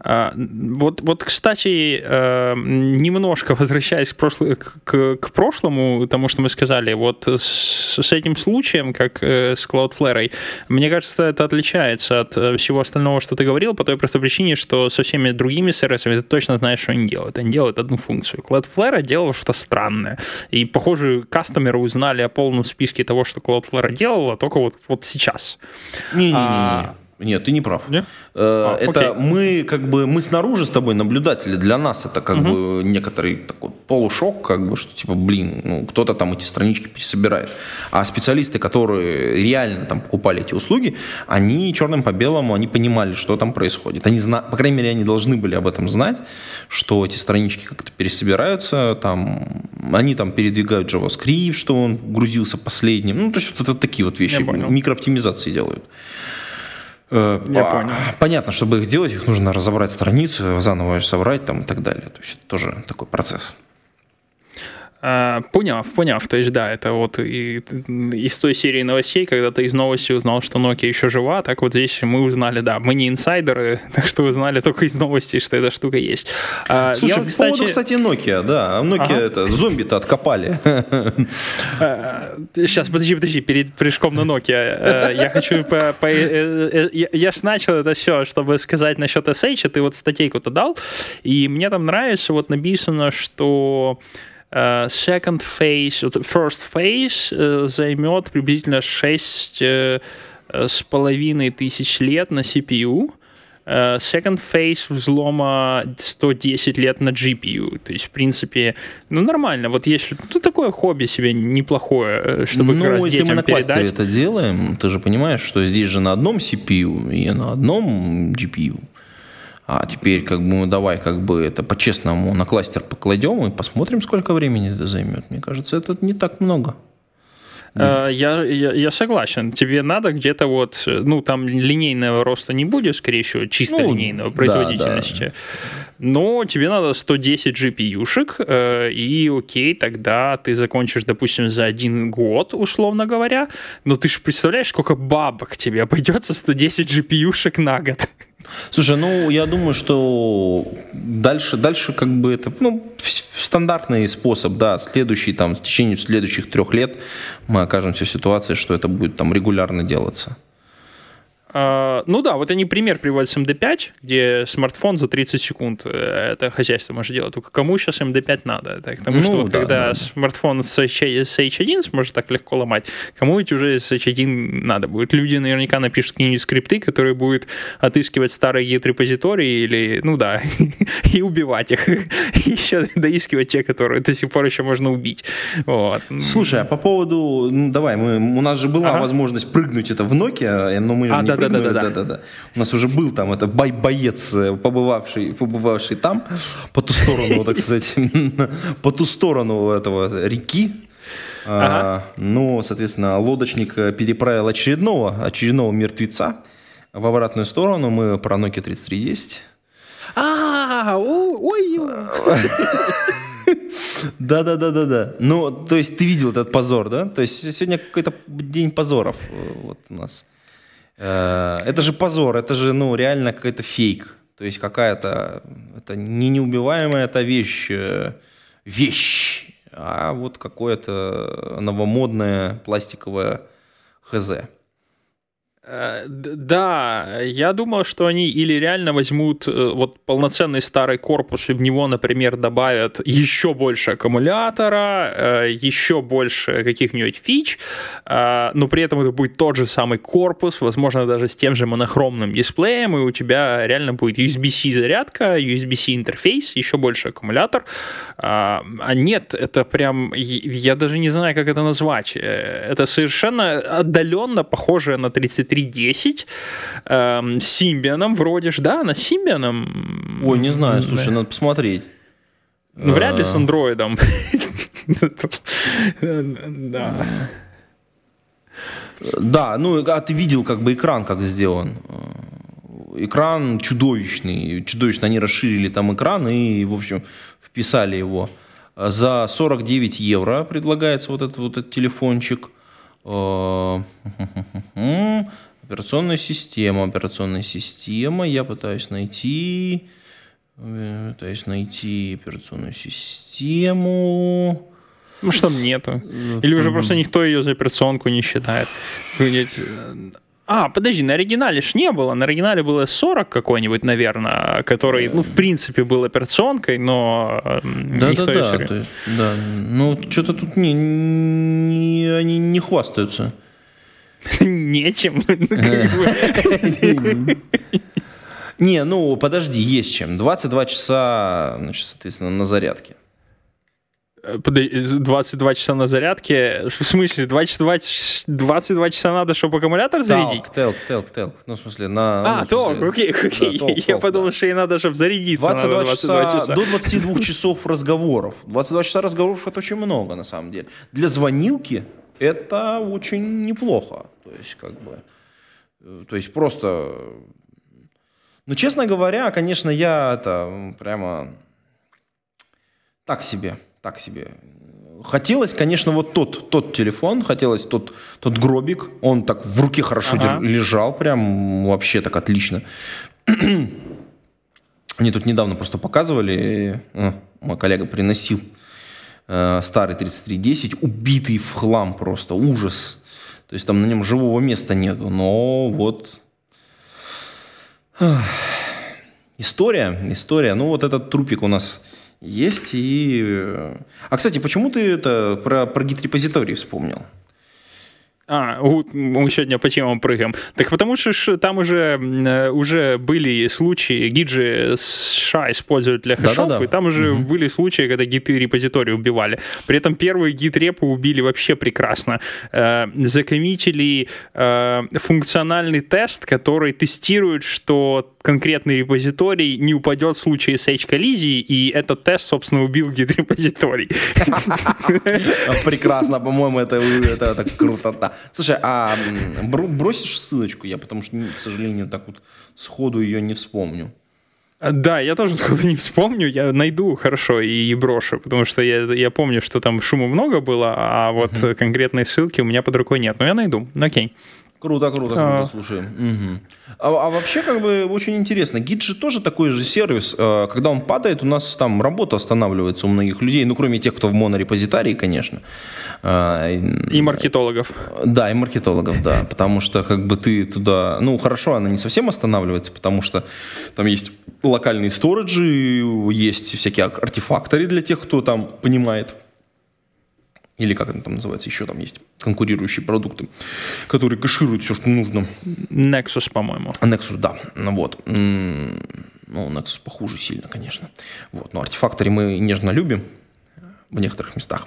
А, вот, вот, кстати, э, немножко возвращаясь к, прошло, к, к прошлому, тому, что мы сказали, вот с, с этим случаем, как э, с Cloudflare, мне кажется, это отличается от э, всего остального, что ты говорил, по той простой причине, что со всеми другими сервисами ты точно знаешь, что они делают. Они делают одну функцию. Cloudflare делал что-то странное. И, похоже, кастомеры узнали о полном списке того, что Cloudflare делала, только вот, вот сейчас. Не-не-не. Нет, ты не прав. Нет? Э, а, это окей. мы как бы мы снаружи с тобой наблюдатели. Для нас это как угу. бы некоторый такой полушок, как бы что типа блин, ну кто-то там эти странички пересобирает. А специалисты, которые реально там покупали эти услуги, они черным по белому, они понимали, что там происходит. Они зна... по крайней мере, они должны были об этом знать, что эти странички как-то пересобираются, там они там передвигают JavaScript, что он грузился последним. Ну то есть вот это такие вот вещи, микрооптимизации делают. Э, Я понял. Понятно, чтобы их делать, их нужно разобрать страницу, заново собрать там, и так далее. То есть это тоже такой процесс. А, поняв, поняв. То есть, да, это вот и, из той серии новостей, когда ты из новости узнал, что Nokia еще жива, так вот здесь мы узнали, да, мы не инсайдеры, так что узнали только из новостей, что эта штука есть. А, Слушай, я, по кстати... поводу, кстати, Nokia, да, Nokia ага. это, зомби-то откопали. Сейчас, а, подожди, подожди, перед прыжком на Nokia, я хочу, по, по, э, э, я ж начал это все, чтобы сказать насчет SH, ты вот статейку-то дал, и мне там нравится, вот написано, что second phase, first phase э, займет приблизительно 6 э, с половиной тысяч лет на CPU. Second phase взлома 110 лет на GPU. То есть, в принципе, ну, нормально. Вот если... Ну, такое хобби себе неплохое, чтобы ну, как раз если мы на кластере это делаем, ты же понимаешь, что здесь же на одном CPU и на одном GPU. А теперь как бы мы давай как бы это по-честному на кластер покладем и посмотрим, сколько времени это займет. Мне кажется, это не так много. Э, я, я, я согласен. Тебе надо где-то вот, ну, там линейного роста не будет, скорее всего, чисто ну, линейного производительности. Да, да. Но тебе надо 110 GPU-шек, э, и окей, тогда ты закончишь, допустим, за один год, условно говоря. Но ты же представляешь, сколько бабок тебе обойдется 110 GPU-шек на год. Слушай, ну я думаю, что дальше, дальше как бы это, ну, стандартный способ, да, следующий там, в течение следующих трех лет мы окажемся в ситуации, что это будет там регулярно делаться. А, ну да, вот они пример приводят с MD5, где смартфон за 30 секунд э, это хозяйство может делать. Только кому сейчас MD5 надо? Это потому ну, что вот да, когда да. смартфон с H1 сможет так легко ломать, кому ведь уже с H1 надо будет? Люди наверняка напишут книги скрипты, которые будут отыскивать старые гид-репозитории или, ну да, и убивать их. И еще доискивать те, которые до сих пор еще можно убить. Вот. Слушай, а по поводу, ну давай, мы, у нас же была ага. возможность прыгнуть это в Nokia, но мы же а, не да, да, да, да, да, да. У нас уже был там это бой боец, э, побывавший, побывавший там, по ту сторону, так сказать, по ту сторону этого реки. А, ага. Ну, соответственно, лодочник э, переправил очередного, очередного мертвеца в обратную сторону. Мы про Nokia 3310. А, ой, да, да, да, да, да. Ну, то есть ты видел этот позор, да? То есть сегодня какой-то день позоров э, вот у нас. Э, это же позор, это же, ну, реально какой-то фейк. То есть какая-то, это не неубиваемая эта вещь, э, вещь, а вот какое-то новомодное пластиковое хз. Э, да, я думал, что они или реально возьмут э, вот полноценный старый корпус и в него, например, добавят еще больше аккумулятора, э, еще больше каких-нибудь фич, но при этом это будет тот же самый корпус, возможно, даже с тем же монохромным дисплеем, и у тебя реально будет USB-C зарядка, USB-C интерфейс, еще больше аккумулятор. А нет, это прям, я даже не знаю, как это назвать. Это совершенно отдаленно похоже на 30 3310 эм, с Симбианом вроде ж, да, на Симбианом. Ой, не знаю, слушай, надо посмотреть. Ну, вряд ли с А. андроидом. Да. Да, ну, а ты видел как бы экран, как сделан. Экран чудовищный. Чудовищно они расширили там экран и, в общем, вписали его. За 49 евро предлагается вот этот вот этот телефончик. Э, Операционная система, операционная система. Я пытаюсь найти, э, пытаюсь найти операционную систему. Ну, что нету. Или уже просто никто ее за операционку не считает. Э, А, подожди, на оригинале ж не было. На оригинале было 40 какой-нибудь, наверное, который, ну, в принципе, был операционкой, но э, Да, никто да, да, то есть, да. Ну, что-то тут не, не- они не хвастаются. Нечем. Не, ну, подожди, есть чем. 22 часа, значит, соответственно, на зарядке. Подо- 22 часа на зарядке. В смысле, 22, ч- 22 часа надо, чтобы аккумулятор зарядить? Телк, телк, телк, телк. Ну, в смысле, на... А, ну, в толк, смысле, окей, окей. да, толк, Я толк, подумал, да. что ей надо, чтобы зарядиться 22 надо 22 часа, часа. до 22 часов разговоров. 22 часа разговоров это очень много, на самом деле. Для звонилки это очень неплохо. То есть, как бы, э, то есть просто... Ну, честно говоря, конечно, я это прямо так себе, так себе. Хотелось, конечно, вот тот, тот телефон, хотелось тот, тот гробик, он так в руке хорошо Ага. дер- лежал, прям вообще так отлично. Мне тут недавно просто показывали, э, мой коллега приносил э, старый 3310, убитый в хлам просто, ужас. То есть там на нем живого места нету, но вот... История, история. Ну вот этот трупик у нас есть и... э, А, кстати, почему ты это про, про гид-репозиторий вспомнил? А, у- мы сегодня по темам прыгаем. Так потому что там уже, э, уже были случаи, гиджи США используют для хэшов, Да-да-да. и там уже были случаи, когда гиты репозитории убивали. При этом первые гид-репы убили вообще прекрасно. Э, закоммитили э, функциональный тест, который тестирует, что конкретный репозиторий не упадет в случае SH-коллизии, и этот тест, собственно, убил гид-репозиторий. А, Прекрасно, по-моему, это, это, это круто. да. Слушай, а бросишь ссылочку? Я потому что, к сожалению, так вот сходу ее не вспомню. Да, я тоже сходу не вспомню, я найду хорошо и брошу, потому что я, я помню, что там шума много было, а вот конкретной ссылки у меня под рукой нет. Но я найду. Окей. Круто, круто, круто, А. слушай. Мгм. А, а вообще, как бы, очень интересно. Гид же тоже такой же сервис. Э, Когда он падает, у нас там работа останавливается у многих людей, ну, кроме тех, кто в монорепозитарии, конечно. А, и- маркетологов. Да, и маркетологов, да. Потому что как бы ты туда... Ну, хорошо, она не совсем останавливается, потому что там есть локальные сториджи, есть всякие ар- артефакторы для тех, кто там понимает. Или как это там называется, еще там есть конкурирующие продукты, которые кэшируют все, что нужно. Nexus, по-моему. Nexus, да. Ну Вот. Ну, Nexus похуже сильно, конечно. Вот. Но артефакторы мы нежно любим в некоторых местах.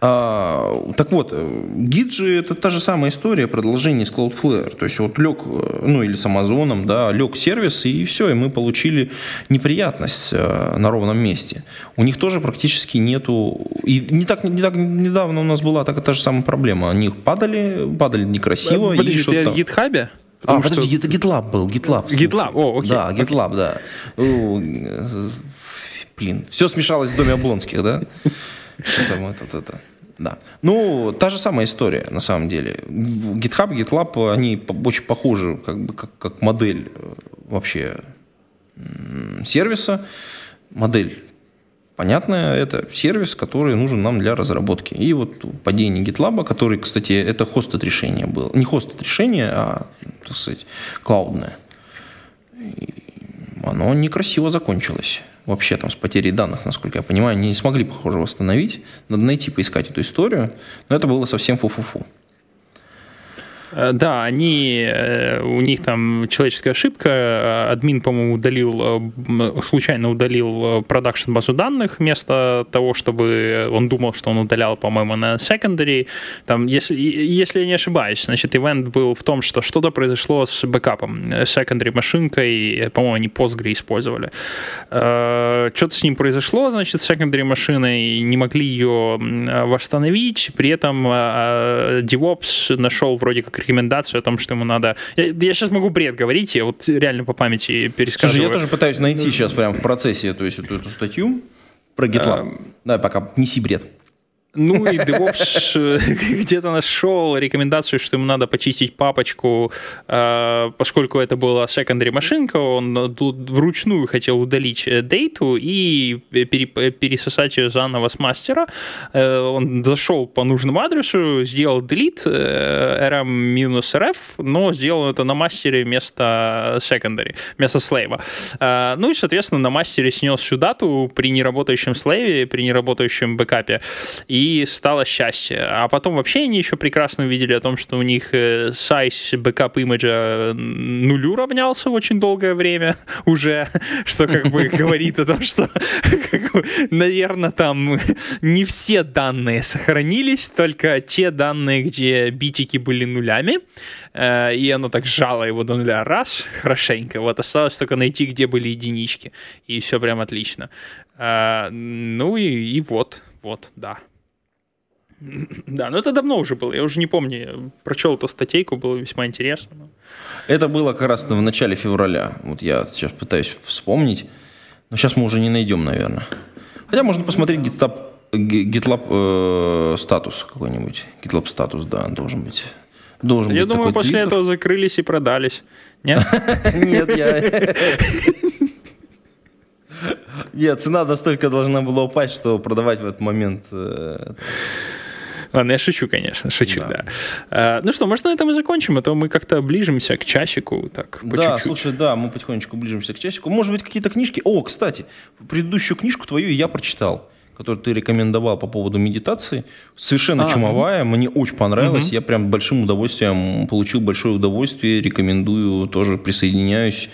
А, так вот, э, гид же это та же самая история, продолжение с Cloudflare. То есть вот лег, э, ну или с Амазоном, да, лег сервис, и все, и мы получили неприятность э, на ровном месте. У них тоже практически нету... И не так, не так недавно у нас была такая та же самая проблема. Они падали, падали некрасиво. и Подожди, ты о там- GitHub? а, Потому подожди, что- это GitLab был, GitLab. GitLab, о, окей, Да. GitLab, да. Блин, все смешалось в доме Облонских, да? Да. Ну, та же самая история, на самом деле. GitHub, GitLab, они очень похожи, как бы, как, как модель э, вообще сервиса. Модель понятная, это сервис, который нужен нам для разработки. И вот падение GitLab, который, кстати, это хостед решение было. Не хостед решение, а, так сказать, клаудное. И оно некрасиво закончилось. Вообще там с потерей данных, насколько я понимаю, не смогли, похоже, восстановить. Надо найти, поискать эту историю. Но это было совсем фу-фу-фу. Э, да, они, э, у них там человеческая ошибка, э, админ, по-моему, удалил, случайно удалил продакшн базу данных вместо того, чтобы он думал, что он удалял, по-моему, на secondary. Там, если, если я не ошибаюсь, значит, ивент был в том, что что-то произошло с бэкапом, secondary машинкой, по-моему, они Postgre использовали. Что-то с ним произошло, значит, с secondary машиной, не могли ее восстановить, при этом DevOps нашел вроде как рекомендацию о том, что ему надо... Я, я сейчас могу бред говорить, я вот реально по памяти пересказываю. Слушай, я тоже пытаюсь найти сейчас прямо в процессе то есть, эту, эту статью про GitLab. А... Давай пока, неси бред. Ну и DevOps э, где-то нашел рекомендацию, что ему надо почистить папочку, э, поскольку это была secondary машинка, он тут вручную хотел удалить э, дейту и пересосать ее заново с мастера. Он зашел по нужному адресу, сделал delete rm-rf, но сделал это на мастере вместо secondary, вместо слейва. Ну и, соответственно, на мастере снес всю дату при неработающем слейве, при неработающем бэкапе. И и стало счастье. А потом вообще они еще прекрасно увидели о том, что у них size backup image а нулю равнялся очень долгое время уже, что как бы говорит о том, что, наверное, там не все данные сохранились, только те данные, где битики были нулями, э, и оно так сжало его до нуля раз, хорошенько. Вот осталось только найти, где были единички, и все прям отлично. Э, ну и, и вот, вот, да. Да, но это давно уже было, я уже не помню, я прочел эту статейку, было весьма интересно. Это было как раз в начале февраля, вот я сейчас пытаюсь вспомнить, но сейчас мы уже не найдем, наверное. Хотя можно посмотреть GitLab, GitLab э, статус какой-нибудь, GitLab статус, да, должен быть. Должен я быть думаю, после твиттер. этого закрылись и продались. Нет? Нет, я... Нет, цена настолько должна была упасть, что продавать в этот момент э, Ладно, я шучу, конечно, шучу, да. да. А, ну что, может, на этом и закончим, а то мы как-то ближимся к часику, так, по Да, чуть-чуть. слушай, да, мы потихонечку ближимся к часику. Может быть, какие-то книжки... О, кстати, предыдущую книжку твою я прочитал которую ты рекомендовал по поводу медитации, совершенно а, чумовая, угу. мне очень понравилось, угу. я прям большим удовольствием получил большое удовольствие, рекомендую, тоже присоединяюсь.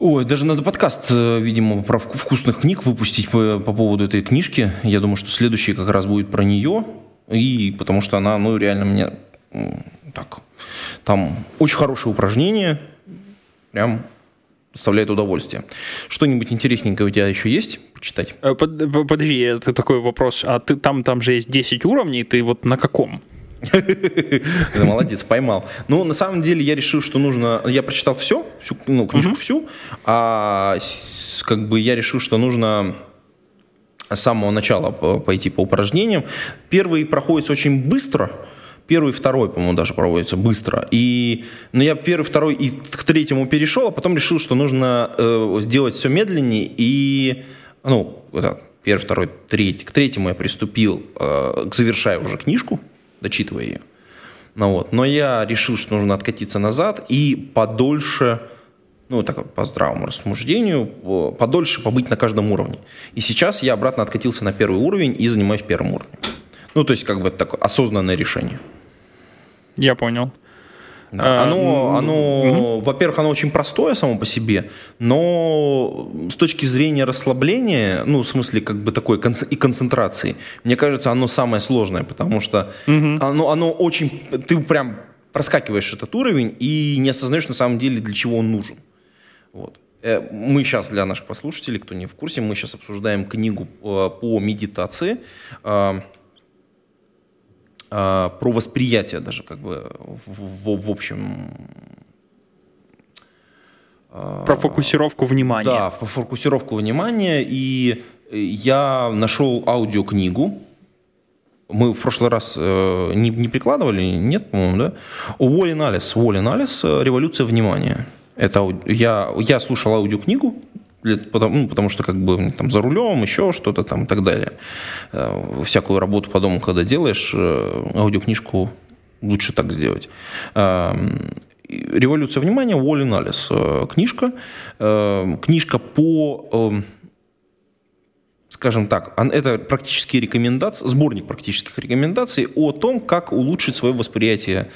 Ой, даже надо подкаст, э, видимо, про вкусных книг выпустить по, по поводу этой книжки. Я думаю, что следующий как раз будет про нее. И потому что она, ну, реально мне так, там очень хорошее упражнение, прям доставляет удовольствие. Что-нибудь интересненькое у тебя еще есть почитать? Э, под, подожди, это такой вопрос. А ты там, там же есть 10 уровней, ты вот на каком? Молодец, поймал. Ну, на самом деле, я решил, что нужно... Я прочитал все, всю, ну, книжку всю, а как бы я решил, что нужно с самого начала пойти по упражнениям. Первый проходится очень быстро, Первый, второй, по-моему, даже проводится быстро. И ну, я первый, второй и к третьему перешел, а потом решил, что нужно э, сделать все медленнее. И, ну, это, первый, второй, третий. К третьему я приступил, э, завершая уже книжку дочитывая ее. Ну, вот. Но я решил, что нужно откатиться назад и подольше, ну, так по здравому рассуждению, подольше побыть на каждом уровне. И сейчас я обратно откатился на первый уровень и занимаюсь первым уровнем. Ну, то есть, как бы такое осознанное решение. Я понял. Да. А, оно, оно угу. во-первых, оно очень простое само по себе, но с точки зрения расслабления, ну, в смысле, как бы такой и концентрации, мне кажется, оно самое сложное, потому что угу. оно, оно очень... Ты прям проскакиваешь этот уровень и не осознаешь на самом деле, для чего он нужен. Вот. Э, мы сейчас, для наших послушателей, кто не в курсе, мы сейчас обсуждаем книгу э, по медитации а, про восприятие даже как бы в, в, в общем. Про фокусировку внимания. Да, про фокусировку внимания. И я нашел аудиокнигу. Мы в прошлый раз э, не, не прикладывали, нет, по-моему, да? Уоллен Алис. Уоллен Алис «Революция внимания». Это я, я слушал аудиокнигу потому, ну, потому что как бы там за рулем, еще что-то там и так далее. Э, всякую работу по дому, когда делаешь, э, аудиокнижку лучше так сделать. Эм, «Революция внимания» Уолли Налис. Э, книжка. Книжка по эм, скажем так, это практические рекомендации, сборник практических рекомендаций о том, как улучшить свое восприятие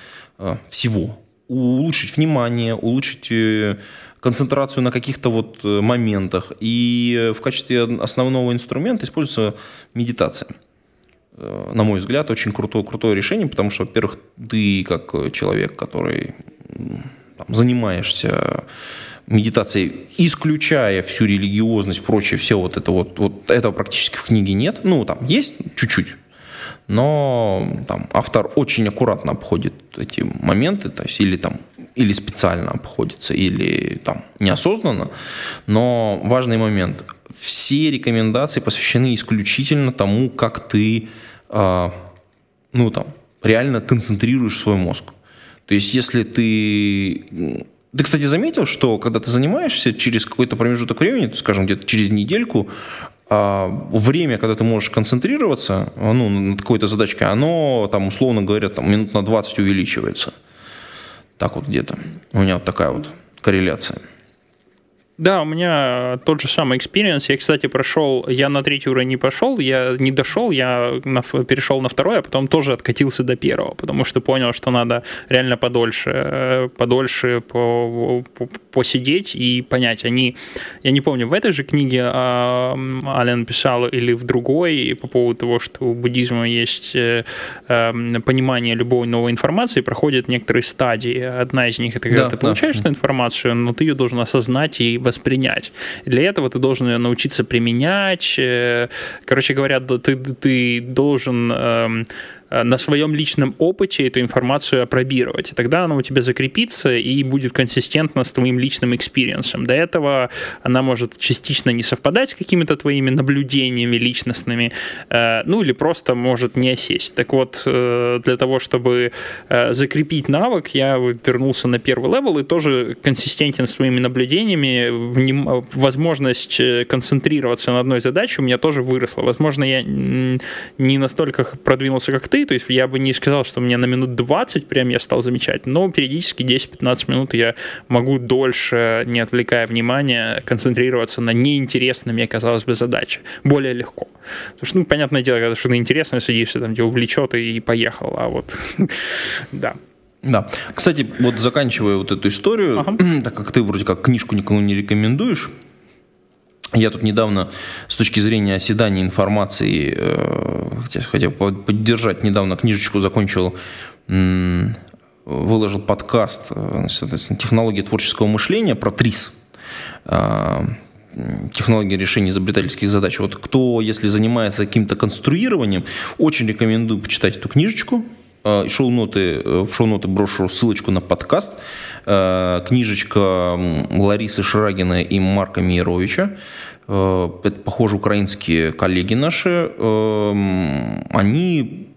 всего. Улучшить внимание, улучшить э, концентрацию на каких-то вот э, моментах. И в качестве основного инструмента используется медитация. Э, на мой взгляд, очень крутое, крутое решение, потому что, во-первых, ты как человек, который там, занимаешься медитацией, исключая всю религиозность, прочее, все вот это вот, вот этого практически в книге нет. Ну, там есть чуть-чуть, но там автор очень аккуратно обходит эти моменты, то есть или там или специально обходится, или там неосознанно. Но важный момент: все рекомендации посвящены исключительно тому, как ты, э, ну там, реально концентрируешь свой мозг. То есть, если ты ты, кстати, заметил, что когда ты занимаешься через какой-то промежуток времени, скажем, где-то через недельку, время, когда ты можешь концентрироваться ну, над какой-то задачкой, оно, там, условно говоря, там, минут на 20 увеличивается. Так вот где-то. У меня вот такая вот корреляция. Да, у меня тот же самый experience. Я, кстати, прошел, я на третий уровень не пошел, я не дошел, я на, перешел на второй, а потом тоже откатился до первого, потому что понял, что надо реально подольше, э, подольше по, по, посидеть и понять. Они, я не помню, в этой же книге а, Ален писал или в другой по поводу того, что у буддизма есть э, э, понимание любой новой информации, проходят некоторые стадии. Одна из них это когда да, ты получаешь да. эту информацию, но ты ее должен осознать и воспринять. Для этого ты должен ее научиться применять. Э, короче говоря, ты, ты должен эм, на своем личном опыте эту информацию опробировать. И тогда она у тебя закрепится и будет консистентна с твоим личным experience ом. До этого она может частично не совпадать с какими-то твоими наблюдениями личностными, э, ну или просто может не осесть. Так вот, э, для того, чтобы закрепить навык, я вернулся на первый level и тоже консистентен с твоими наблюдениями. Возможность концентрироваться на одной задаче у меня тоже выросла. Возможно, я не настолько продвинулся, как ты, то есть я бы не сказал, что мне на минут 20 прям я стал замечать, но периодически 10-15 минут я могу дольше, не отвлекая внимания, концентрироваться на неинтересной мне, казалось бы, задаче. Более легко. Потому что, ну, понятное дело, когда что-то интересное садишься, там, где увлечет и поехал, а вот, да. Да. Кстати, вот заканчивая вот эту историю, ага. так как ты вроде как книжку никому не рекомендуешь, я тут недавно с точки зрения оседания информации э, хотел поддержать, недавно книжечку закончил, выложил подкаст э, «Технология творческого мышления» про ТРИС э, технологии решения изобретательских задач. Вот кто, если занимается каким-то конструированием, очень рекомендую почитать эту книжечку. Шоу-ноты, в шоу-ноты брошу ссылочку на подкаст. Книжечка Ларисы Шрагина и Марка Миеровича. Э, это, похоже, украинские коллеги наши, они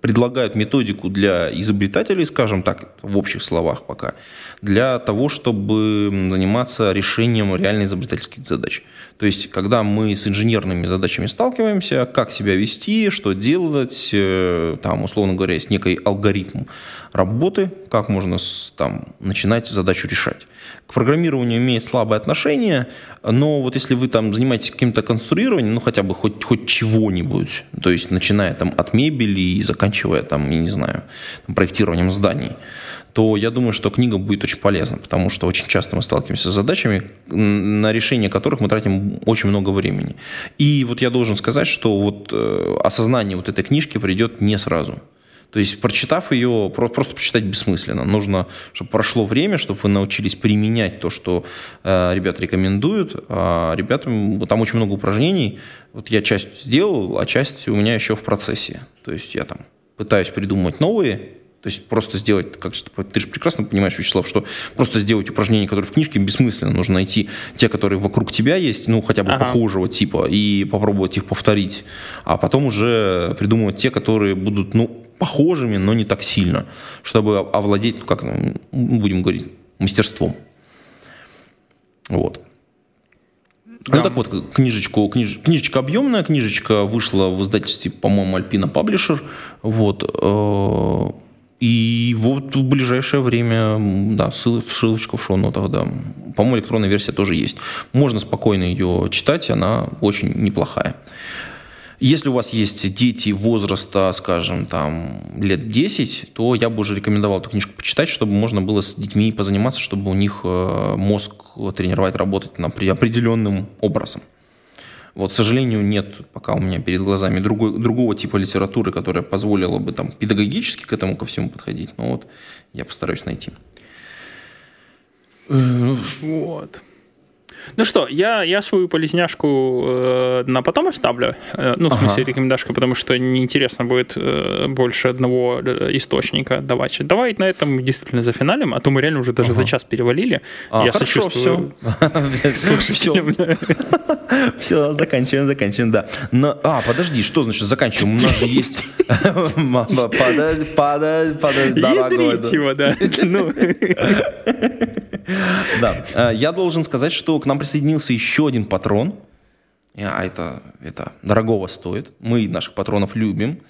предлагают методику для изобретателей, скажем так, в общих словах пока, для того, чтобы заниматься решением реально изобретательских задач. То есть, когда мы с инженерными задачами сталкиваемся, как себя вести, что делать, э, там, условно говоря, есть некий алгоритм работы, как можно там, начинать задачу решать. К программированию имеет слабое отношение, но вот если вы там занимаетесь каким-то конструированием, ну хотя бы хоть, хоть чего-нибудь, то есть начиная там от мебели и заканчивая там, я не знаю, там, проектированием зданий, то я думаю, что книга будет очень полезна, потому что очень часто мы сталкиваемся с задачами, на решение которых мы тратим очень много времени. И вот я должен сказать, что вот э, осознание вот этой книжки придет не сразу. То есть, прочитав ее, просто прочитать бессмысленно. Нужно, чтобы прошло время, чтобы вы научились применять то, что э, ребята рекомендуют. А ребятам, там очень много упражнений. Вот я часть сделал, а часть у меня еще в процессе. То есть, я там пытаюсь придумать новые, то есть просто сделать, как же ты же прекрасно понимаешь, Вячеслав, что просто сделать упражнения, которые в книжке, бессмысленно. Нужно найти те, которые вокруг тебя есть, ну, хотя бы ага. похожего типа, и попробовать их повторить. А потом уже придумывать те, которые будут, ну, похожими, но не так сильно, чтобы овладеть, ну, как ну, будем говорить, мастерством. Вот. Да. Ну так вот, книжечку, книж, книжечка объемная, книжечка вышла в издательстве, по-моему, Альпина Паблишер. Вот. И вот в ближайшее время, да, ссылочка в шоу-нотах, да. По-моему, электронная версия тоже есть. Можно спокойно ее читать, она очень неплохая. Если у вас есть дети возраста, скажем, там, лет 10, то я бы уже рекомендовал эту книжку почитать, чтобы можно было с детьми позаниматься, чтобы у них э, мозг тренировать работать на определенным образом. Вот, к сожалению, нет пока у меня перед глазами другой, другого типа литературы, которая позволила бы там педагогически к этому ко всему подходить. Но вот я постараюсь найти. Вот. Ну что, я, я свою полезняшку э, на потом оставлю. Э, ну, в смысле, ага. рекомендашка, потому что неинтересно будет э, больше одного э, источника давать. Давай на этом действительно за финалем, а то мы реально уже даже ага. за час перевалили. А, я хорошо, сочувствую. Все. все. все, заканчиваем, заканчиваем, да. Но, а, подожди, что значит заканчиваем? У нас же есть... Подожди, подожди, подожди, его, да. Ну. Да, э, я должен сказать, что к нам присоединился еще один патрон. А это, это дорогого стоит. Мы наших патронов любим.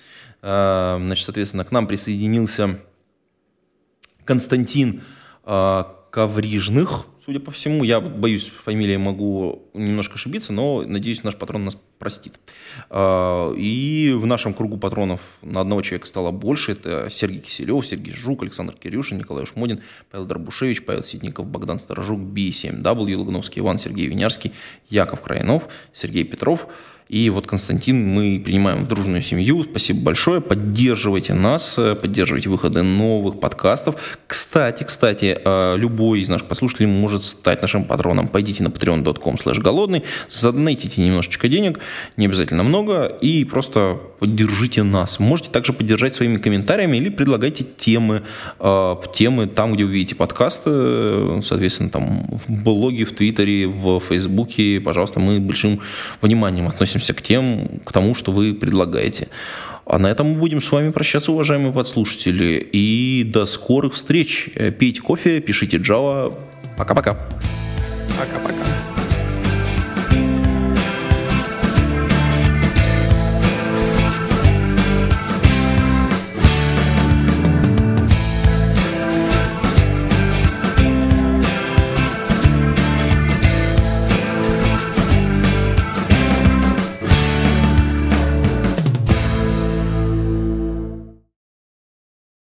Э, значит, соответственно, к нам присоединился Константин э, Коврижных судя по всему. Я боюсь, фамилии могу немножко ошибиться, но надеюсь, наш патрон нас простит. А, и в нашем кругу патронов на одного человека стало больше. Это Сергей Киселев, Сергей Жук, Александр Кирюшин, Николай Шмодин, Павел Дробушевич, Павел Ситников, Богдан Сторожук, B7W, Логновский Иван, Сергей Винярский, Яков Краинов, Сергей Петров – и вот, Константин, мы принимаем в дружную семью. Спасибо большое. Поддерживайте нас, э, поддерживайте выходы новых подкастов. Кстати, кстати, э, любой из наших послушателей может стать нашим патроном. Пойдите на patreon.com slash голодный, задонатите немножечко денег, не обязательно много, и просто поддержите нас. Можете также поддержать своими комментариями или предлагайте темы, э, темы там, где увидите подкасты, соответственно, там в блоге, в Твиттере, в Фейсбуке. Пожалуйста, мы большим вниманием относимся относимся к тем, к тому, что вы предлагаете. А на этом мы будем с вами прощаться, уважаемые подслушатели. И до скорых встреч. Пейте кофе, пишите Java. Пока-пока. Пока-пока.